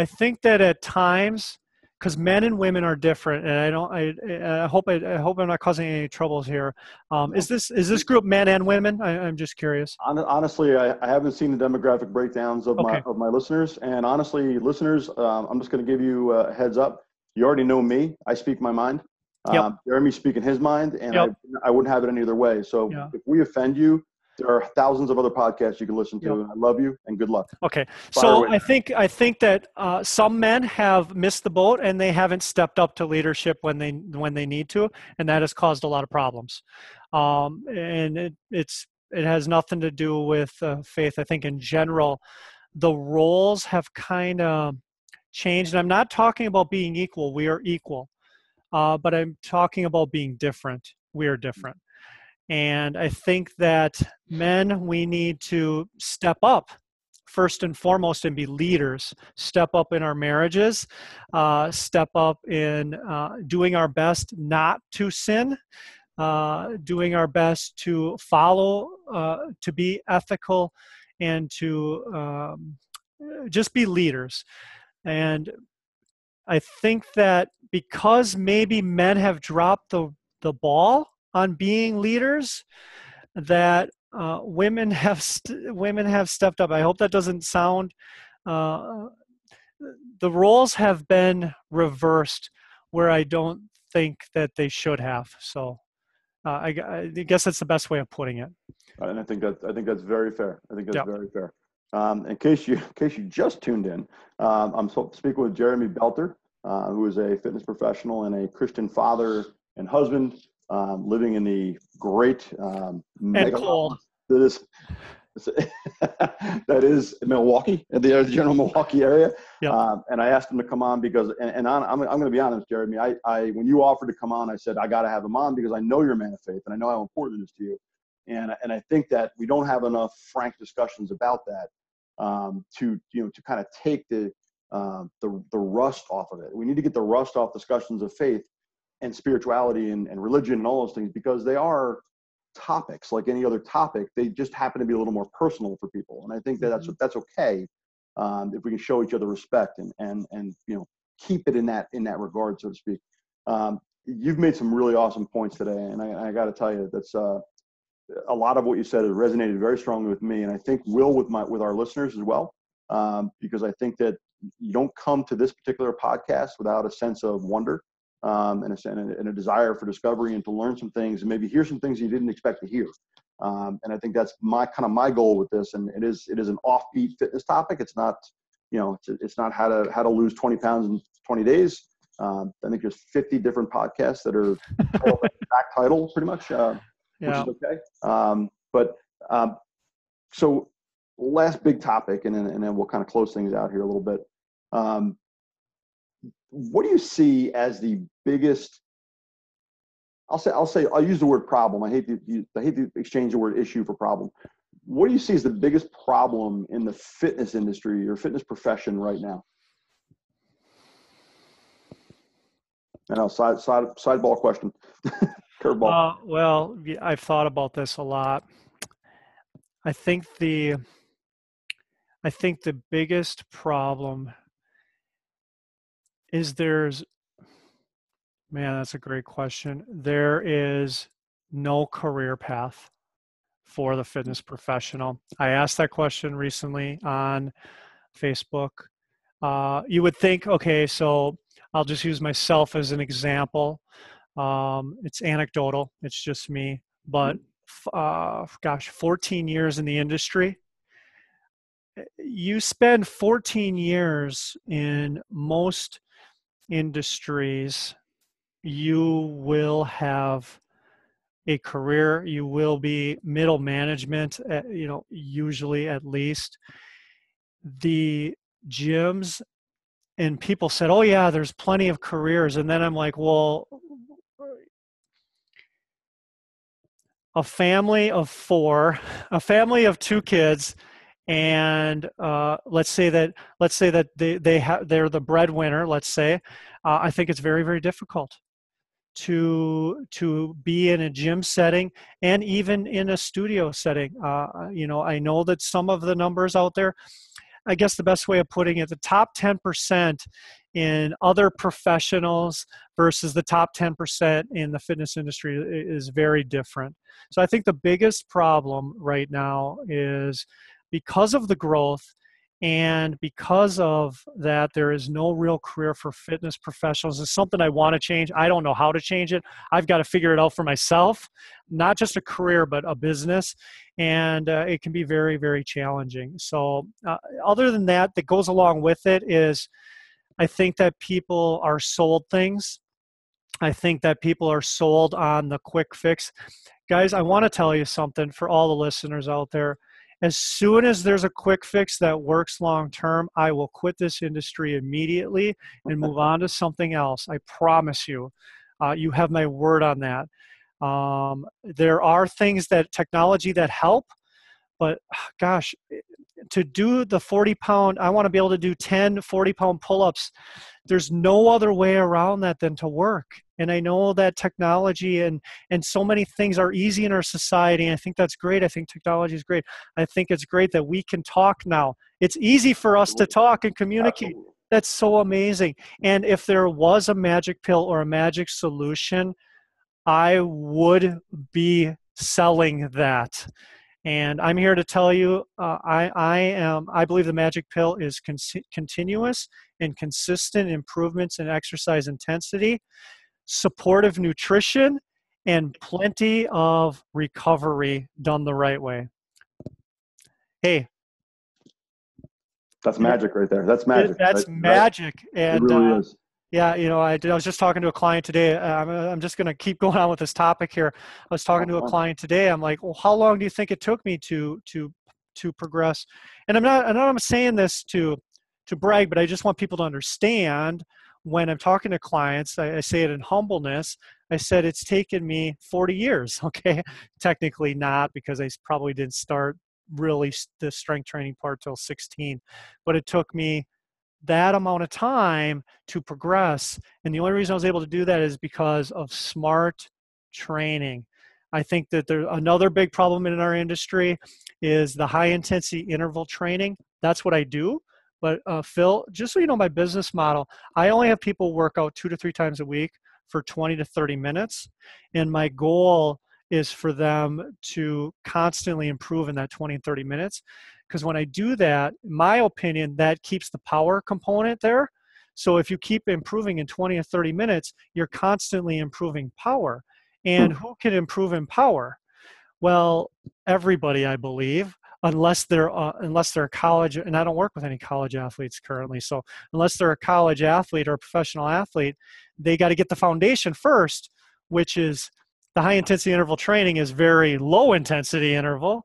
I think that at times, because men and women are different, and I don't. I, I hope I, I, hope I'm not causing any troubles here. Um, is this is this group men and women? I, am just curious. Honestly, I, I, haven't seen the demographic breakdowns of okay. my of my listeners, and honestly, listeners, um, I'm just going to give you a heads up. You already know me. I speak my mind. Yep. Um, Jeremy speaking his mind, and yep. I, I wouldn't have it any other way. So yeah. if we offend you, there are thousands of other podcasts you can listen to. Yep. I love you and good luck. Okay, Fire so away. I think I think that uh, some men have missed the boat and they haven't stepped up to leadership when they when they need to, and that has caused a lot of problems. Um, and it, it's it has nothing to do with uh, faith. I think in general, the roles have kind of changed. And I'm not talking about being equal. We are equal, uh, but I'm talking about being different. We are different. And I think that men, we need to step up first and foremost and be leaders. Step up in our marriages uh, step up in uh, doing our best not to sin uh, doing our best to follow uh, to be ethical and to um, just be leaders. And i think that because maybe men have dropped the, the ball on being leaders that uh, women have st- women have stepped up. I hope that doesn't sound. Uh, the roles have been reversed where I don't think that they should have. So uh, I, I, guess that's the best way of putting it. And I think that I think that's very fair. I think that's yep. very fair. Um, in case you in case you just tuned in, um, I'm speaking with Jeremy Belter, uh, who is a fitness professional and a Christian father and husband um, living in the great um. That is, that is Milwaukee, the, the general Milwaukee area. Yep. Um, and I asked him to come on because, and, and I'm, I'm going to be honest, Jeremy. I, I, when you offered to come on, I said I got to have him on because I know you're a man of faith and I know how important it is to you. And and I think that we don't have enough frank discussions about that um, to you know to kind of take the uh, the the rust off of it. We need to get the rust off discussions of faith and spirituality and, and religion and all those things because they are topics like any other topic they just happen to be a little more personal for people. And i think that that's mm-hmm. that's okay um, if we can show each other respect and and and you know keep it in that in that regard so to speak. Um, you've made some really awesome points today and i, I got to tell you that's uh, a lot of what you said has resonated very strongly with me and i think will with my with our listeners as well um, because i think that you don't come to this particular podcast without a sense of wonder um, and, a, and, a, desire for discovery and to learn some things and maybe hear some things you didn't expect to hear. Um, and I think that's my kind of my goal with this. And it is it is an offbeat fitness topic. It's not you know it's, it's not how to how to lose 20 pounds in 20 days. Um, I think there's 50 different podcasts that are back title pretty much, uh, yeah. which is okay. Um, but um, so last big topic, and then and then we'll kind of close things out here a little bit. Um, what do you see as the biggest I'll say I'll say I'll use the word problem. I hate to I hate to exchange the word issue for problem. What do you see as the biggest problem in the fitness industry or fitness profession right now? I know side side sideball question. Curveball. Uh, well, I've thought about this a lot. I think the I think the biggest problem is there's man that's a great question. There is no career path for the fitness professional. I asked that question recently on facebook. Uh, you would think okay so i'll just use myself as an example. Um, it's anecdotal it's just me but mm-hmm. uh, gosh 14 years in the industry eh, you spend 14 years in most industries, you will have a career. You will be middle management, eh, you know, usually at least. The gyms and people said, "Oh yeah, there's plenty of careers," and then I'm like, "Well." A family of four, a family of two kids, and uh, let's say that let's say that they they have they're the breadwinner. Let's say, uh, I think it's very very difficult to to be in a gym setting and even in a studio setting. Uh, you know, I know that some of the numbers out there. I guess the best way of putting it, the top 10% in other professionals versus the top 10% in the fitness industry is very different. So I think the biggest problem right now is because of the growth and because of that there is no real career for fitness professionals it's something i want to change. I don't know how to change it. I've got to figure it out for myself not just a career but a business and uh, it can be very very challenging. So uh, other than that that goes along with it is i think that people are sold things. I think that people are sold on the quick fix. Guys i want to tell you something for all the listeners out there as soon as there's a quick fix that works long term, I will quit this industry immediately and move on to something else. I promise you. Uh, you have my word on that. Um, there are things that technology that help, but gosh, to do the 40 pound i want to be able to do 10 40 pound pull-ups there's no other way around that than to work. And i know that technology and and so many things are easy in our society and i think that's great i think technology is great. I think it's great that we can talk now. It's easy for us to talk and communicate. That's so amazing. And if there was a magic pill or a magic solution i would be selling that and I'm here to tell you, uh, I, I am. I believe the magic pill is con- continuous and consistent improvements in exercise intensity, supportive nutrition, and plenty of recovery done the right way. Hey, that's magic right there. That's magic. That's right? magic, and it really uh, is. Yeah, you know, I, did, I was just talking to a client today. Uh, I'm, uh, I'm just going to keep going on with this topic here. I was talking to a Uh-huh. client today. I'm like, well, how long do you think it took me to to to progress? And I'm not. I know I'm saying this to to brag, but I just want people to understand when I'm talking to clients. I, I say it in humbleness. I said it's taken me 40 years. Okay, technically not because I probably didn't start really the strength training part till 16, but it took me that amount of time to progress. And the only reason I was able to do that is because of smart training. I think that there another big problem in our industry is the high intensity interval training. That's what I do. But uh, Phil, just so you know my business model, I only have people work out two to three times a week for 20 to 30 minutes. And my goal is for them to constantly improve in that 20 and 30 minutes because when I do that, in my opinion, that keeps the power component there. So if you keep improving in 20 or 30 minutes, you're constantly improving power. And who can improve in power? Well, everybody, I believe, unless they're uh, unless they're a college. And I don't work with any college athletes currently. So unless they're a college athlete or a professional athlete, they got to get the foundation first, which is the high intensity interval training is very low intensity interval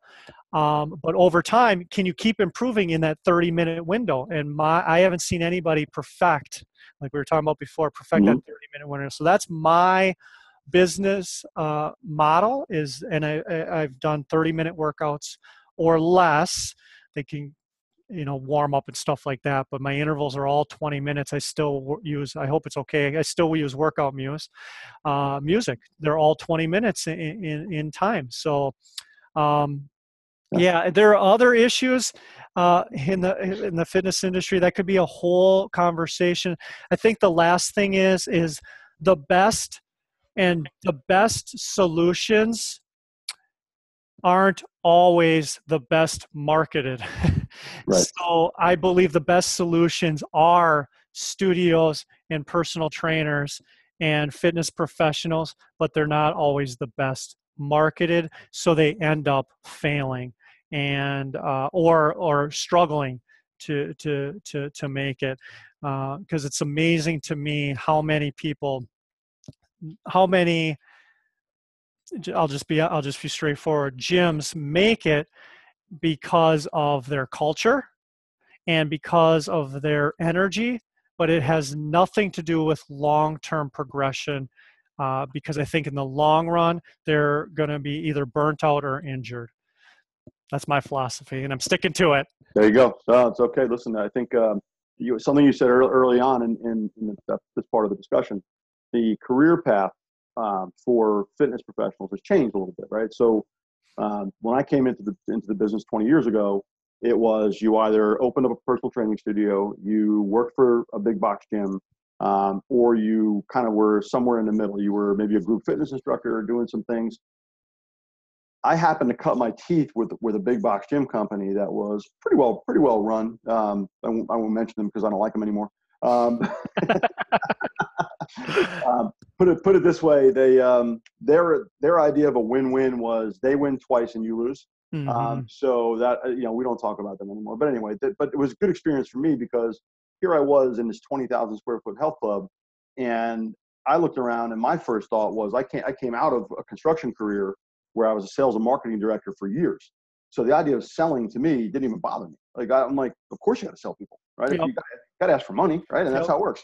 um, but over time can you keep improving in that 30 minute window? And my i haven't seen anybody perfect like we were talking about before perfect that 30 minute window. So that's my business uh, model is and I, I i've done 30 minute workouts or less. They can you know warm up and stuff like that but my intervals are all 20 minutes. I still use i hope it's okay. I still use workout muse uh, music. They're all 20 minutes in, in, in time. So um, yeah. There are other issues uh, in the in the fitness industry that could be a whole conversation. I think the last thing is is the best and the best solutions aren't always the best marketed. Right. so i believe the best solutions are studios and personal trainers and fitness professionals but they're not always the best marketed so they end up failing and uh, or or struggling to to to to make it because it's amazing to me how many people how many I'll just be I'll just be straightforward gyms make it because of their culture and because of their energy but it has nothing to do with long-term progression uh, because I think in the long run they're going to be either burnt out or injured. That's my philosophy, and I'm sticking to it. There you go. No, it's okay. Listen, I think um, you, something you said early, on in, in, in the, this part of the discussion, the career path um, for fitness professionals has changed a little bit, right? So um, when I came into the into the business 20 years ago, it was you either opened up a personal training studio, you worked for a big box gym, um, or you kind of were somewhere in the middle. You were maybe a group fitness instructor doing some things. I happened to cut my teeth with with a big box gym company that was pretty well pretty well run. Um, I, won't, I won't mention them because I don't like them anymore. Um, um, put it put it this way: they um, their their idea of a win win was they win twice and you lose. Um, so that uh, you know we don't talk about them anymore. But anyway, th- but it was a good experience for me because here I was in this twenty thousand square foot health club, and I looked around and my first thought was I can't I came out of a construction career where I was a sales and marketing director for years. So the idea of selling to me didn't even bother me. Like I, I'm like, of course you got to sell people, right? Yep. You got to ask for money, right? And that's Yep. how it works.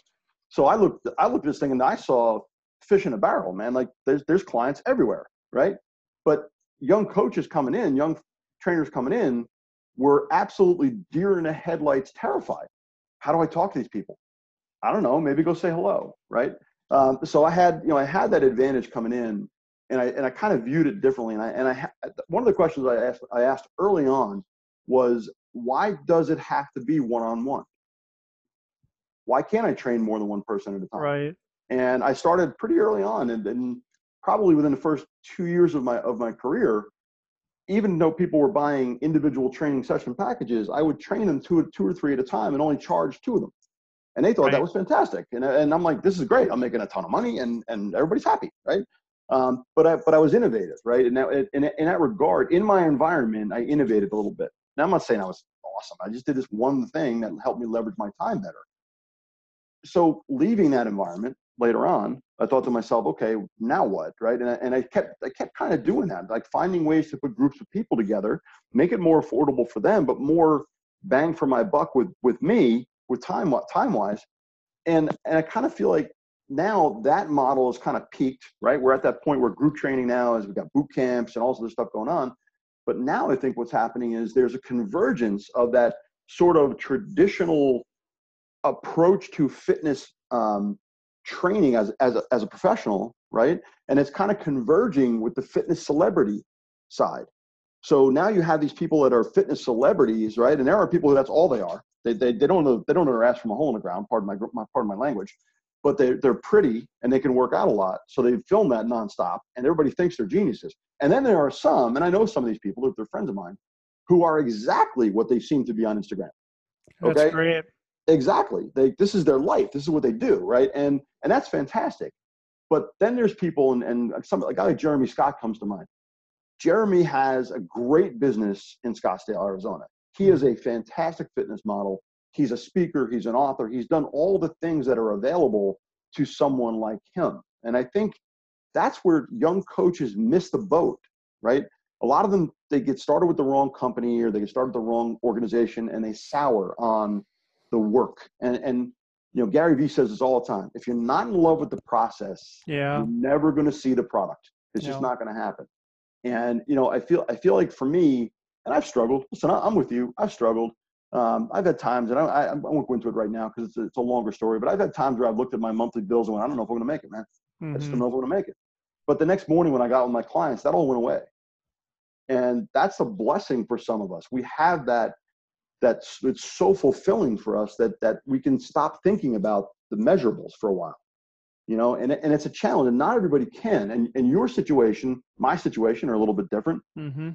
So I looked I looked at this thing and I saw fish in a barrel, man. Like there's there's clients everywhere, right? But young coaches coming in, young trainers coming in, were absolutely deer in the headlights terrified. How do I talk to these people? I don't know, maybe go say hello, right? Um, so I had, you know, I had that advantage coming in and I, and I kind of viewed it differently. And I, and I, one of the questions I asked, I asked early on was, why does it have to be one-on-one? Why can't I train more than one person at a time? Right. And I started pretty early on and, and probably within the first two years of my, of my career, even though people were buying individual training session packages, I would train them two, two or three at a time and only charge two of them. And they thought right. that was fantastic. And, and I'm like, this is great. I'm making a ton of money and, and everybody's happy, right? Um, but I, but I was innovative, right? And that, in, in that regard, in my environment, I innovated a little bit. Now I'm not saying I was awesome. I just did this one thing that helped me leverage my time better. So leaving that environment later on, I thought to myself, okay, now what, right? And I, and I kept I kept kind of doing that, like finding ways to put groups of people together, make it more affordable for them, but more bang for my buck with with me, with time time wise. And and I kind of feel like now that model is kind of peaked, right? We're at that point where group training now is we've got boot camps and all this stuff going on. But now I think what's happening is there's a convergence of that sort of traditional approach to fitness um, training as as a, as a professional, right? And it's kind of converging with the fitness celebrity side. So now you have these people that are fitness celebrities, right? And there are people who that's all they are. They, they, they don't know they don't know their ass from a hole in the ground. Pardon my, my pardon my language, but they they're pretty and they can work out a lot. So they film that nonstop, and everybody thinks they're geniuses. And then there are some, and I know some of these people, if they're friends of mine, who are exactly what they seem to be on Instagram. Okay? That's great. Exactly. They this is their life. This is what they do, right? And and that's fantastic. But then there's people, and, and some a guy like Jeremy Scott comes to mind. Jeremy has a great business in Scottsdale, Arizona. He is a fantastic fitness model. He's a speaker. He's an author. He's done all the things that are available to someone like him. And I think that's where young coaches miss the boat, right? A lot of them they get started with the wrong company or they get started with the wrong organization and they sour on the work. And and you know, Gary Vee says this all the time. If you're not in love with the process, yeah. you're never going to see the product. It's just not going to happen. And you know, I feel I feel like for me, and I've struggled. Listen, I'm with you. I've struggled. Um, I've had times, and I, I, I, won't go into it right now because it's, it's a longer story. But I've had times where I've looked at my monthly bills and went, I don't know if I'm going to make it, man. Mm-hmm. I just don't mm-hmm. know if we're going to make it. But the next morning when I got with my clients, that all went away. And that's a blessing for some of us. We have that that's it's so fulfilling for us that that we can stop thinking about the measurables for a while you know? And, and it's a challenge and not everybody can. And, and your situation my situation are a little bit different. Mm-hmm.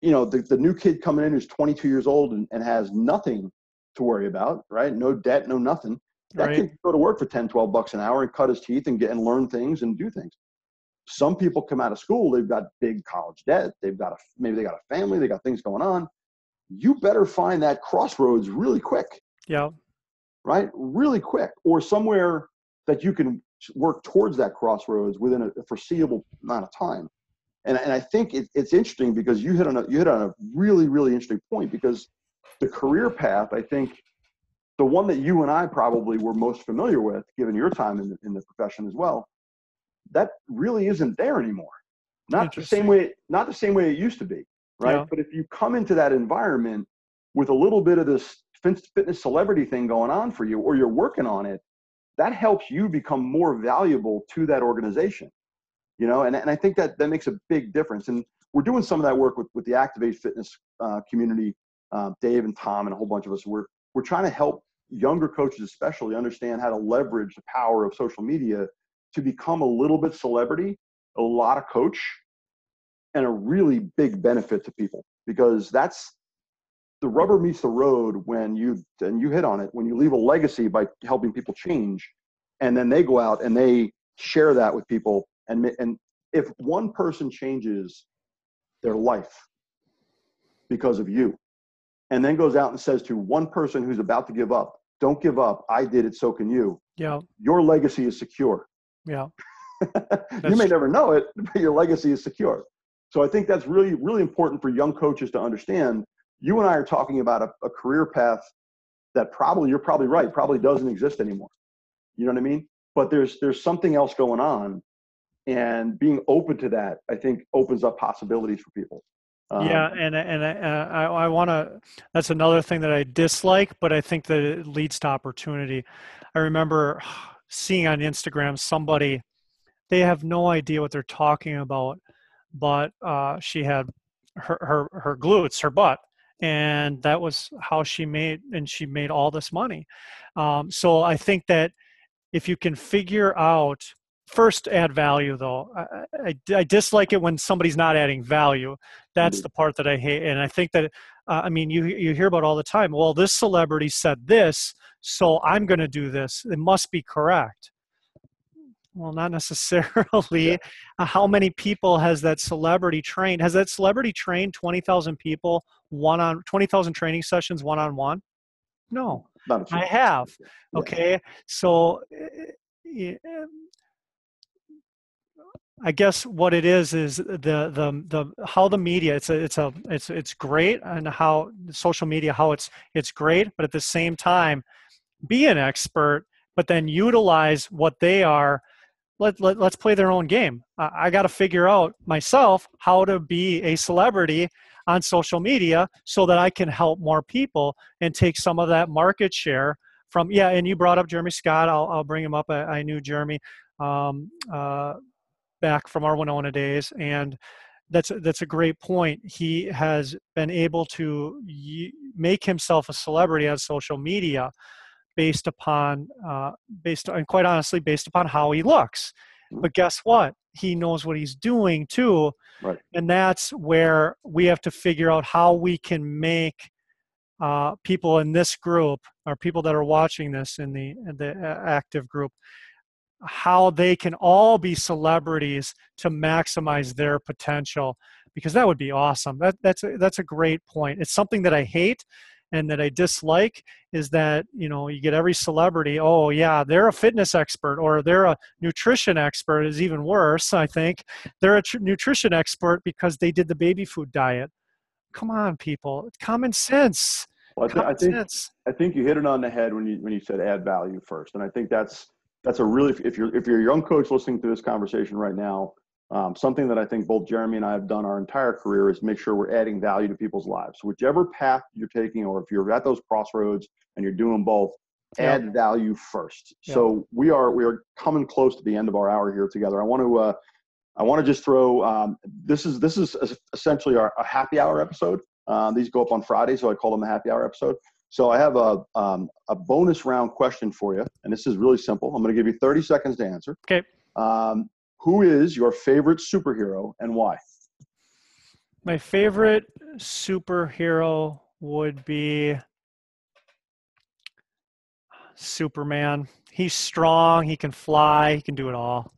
you know the, the new kid coming in who's 22 years old and, and has nothing to worry about right? No debt no nothing. That right. kid can go to work for 10 12 bucks an hour and cut his teeth and get and learn things and do things. Some people come out of school they've got big college debt they've got a maybe they got a family they got things going on you better find that crossroads really quick. Yeah. Right? Really quick. Or somewhere that you can work towards that crossroads within a foreseeable amount of time. And, and I think it, it's interesting because you hit on a you hit on a really, really interesting point because the career path, I think the one that you and I probably were most familiar with, given your time in the, in the profession as well, that really isn't there anymore. Not the same way, not the same way it used to be right? Yeah. But if you come into that environment with a little bit of this fitness celebrity thing going on for you, or you're working on it, that helps you become more valuable to that organization. You know, and, and I think that that makes a big difference. And we're doing some of that work with, with the Activate Fitness uh, community, um, Dave and Tom and a whole bunch of us. We're we're trying to help younger coaches, especially, understand how to leverage the power of social media to become a little bit celebrity, a lot of coach, and a really big benefit to people because that's the rubber meets the road when you and you hit on it when you leave a legacy by helping people change and then they go out and they share that with people and and if one person changes their life because of you and then goes out and says to one person who's about to give up don't give up i did it so can you yeah. your legacy is secure. Yeah. You may never know it but your legacy is secure so I think that's really, really important for young coaches to understand. You and I are talking about a, a career path that probably, you're probably right, probably doesn't exist anymore. You know what I mean? But there's there's something else going on, and being open to that, I think, opens up possibilities for people. Um, yeah, and and I I, I want to. That's another thing that I dislike, but I think that it leads to opportunity. I remember seeing on Instagram somebody they have no idea what they're talking about, but uh, she had her, her her glutes, her butt, and that was how she made and she made all this money. Um, so I think that if you can figure out first add value though. I, I, I, dislike it when somebody's not adding value. That's the part that i hate and i think that uh, i mean you you hear about all the time well this celebrity said this so i'm going to do this. It must be correct well not necessarily. Yeah. uh, how many people has that celebrity trained? Has that celebrity trained 20000 people one on 20000 training sessions one on one no i have. Yeah. okay so eh, eh, I guess what it is is the the the how the media it's a it's a it's it's great and how social media how it's it's great but at the same time be an expert but then utilize what they are let, let let's play their own game. I, I got to figure out myself how to be a celebrity on social media so that I can help more people and take some of that market share from yeah and you brought up Jeremy Scott. I'll I'll bring him up. I, I knew Jeremy um, uh, back from our Winona days, and that's that's a great point. He has been able to make himself a celebrity on social media based upon uh, based and quite honestly based upon how he looks. Mm-hmm. But guess what? He knows what he's doing too, right. and that's where we have to figure out how we can make uh, people in this group or people that are watching this in the in the uh, active group how they can all be celebrities to maximize their potential because that would be awesome that, that's a, that's a great point it's something that i hate and that i dislike is that you know you get every celebrity oh yeah they're a fitness expert or they're a nutrition expert is even worse i think. They're a tr- nutrition expert because they did the baby food diet. Come on people. Common sense. Well, I, th- I think sense. I think you hit it on the head when you when you said add value first, and I think that's that's a really if you're if you're a young coach listening to this conversation right now um, something that i think both jeremy and i have done our entire career is make sure we're adding value to people's lives. Whichever path you're taking or if you're at those crossroads and you're doing both add value first. So we are we are coming close to the end of our hour here together. I want to uh, i want to just throw um, this is this is essentially our a happy hour episode. Uh, these go up on friday so i call them a happy hour episode. So I have a, um, a bonus round question for you, and this is really simple. I'm going to give you 30 seconds to answer. Okay. Um, who is your favorite superhero and why? My favorite superhero would be Superman. He's strong. He can fly. He can do it all.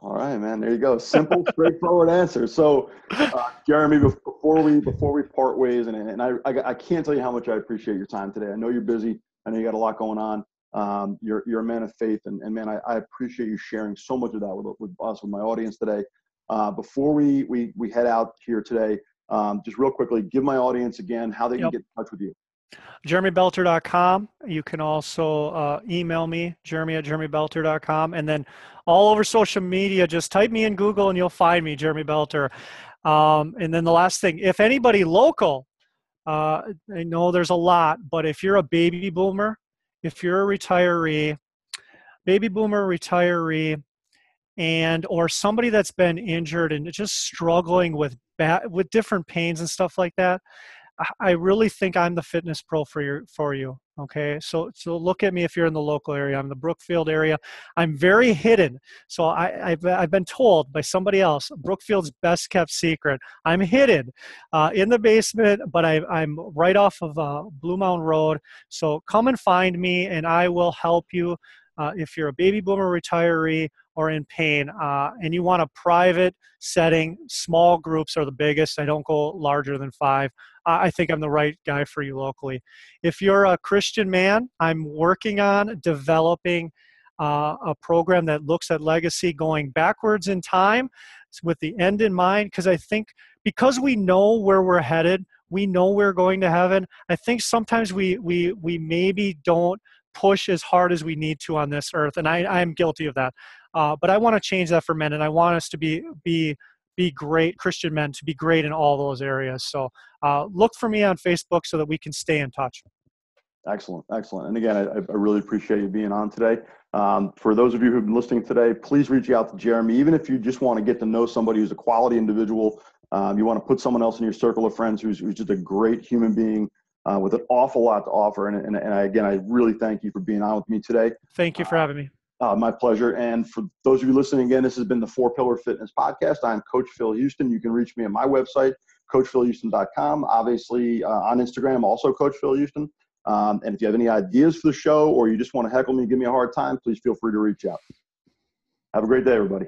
All right, man. There you go. Simple, straightforward answer. So, uh, Jeremy, before we before we part ways, and and I, I, I can't tell you how much I appreciate your time today. I know you're busy. I know you got a lot going on. Um, you're you're a man of faith, and, and man, I, I appreciate you sharing so much of that with with us, with my audience today. Uh, before we we we head out here today, um, just real quickly, give my audience again how they can get in touch with you jeremybelter.com. You can also uh, email me, jeremy at jeremybelter.com. And then all over social media, just type me in Google and you'll find me, Jeremy Belter. Um, and then the last thing, if anybody local, uh, I know there's a lot, but if you're a baby boomer, if you're a retiree, baby boomer retiree, and or somebody that's been injured and just struggling with bad, with different pains and stuff like that, I really think I'm the fitness pro for you. For you, okay. So so look at me if you're in the local area. I'm the Brookfield area. I'm very hidden. So I, have I've been told by somebody else Brookfield's best kept secret. I'm hidden uh, in the basement, but I, I'm right off of uh, Bluemound Road. So come and find me, and I will help you. Uh, if you're a baby boomer retiree or in pain uh, and you want a private setting, small groups are the biggest. I don't go larger than five. I think I'm the right guy for you locally. If you're a Christian man, I'm working on developing uh, a program that looks at legacy going backwards in time with the end in mind because I think because we know where we're headed, we know we're going to heaven. I think sometimes we we we maybe don't push as hard as we need to on this earth, and I I'm guilty of that. Uh, but I want to change that for men, and I want us to be be be great Christian men, to be great in all those areas. So uh, look for me on Facebook so that we can stay in touch. Excellent, excellent. And again, I, I really appreciate you being on today. Um, for those of you who've been listening today, please reach out to Jeremy. Even if you just want to get to know somebody who's a quality individual, um, you want to put someone else in your circle of friends who's, who's just a great human being uh, with an awful lot to offer. And, and, and I, again, I really thank you for being on with me today. Thank you for having me. Uh, my pleasure. And for those of you listening again, this has been the Four Pillar Fitness Podcast. I'm Coach Phil Houston. You can reach me at my website, coachphilhouston.com. Obviously, uh, on Instagram, also Coach Phil Houston. Um, and if you have any ideas for the show or you just want to heckle me, give me a hard time, please feel free to reach out. Have a great day, everybody.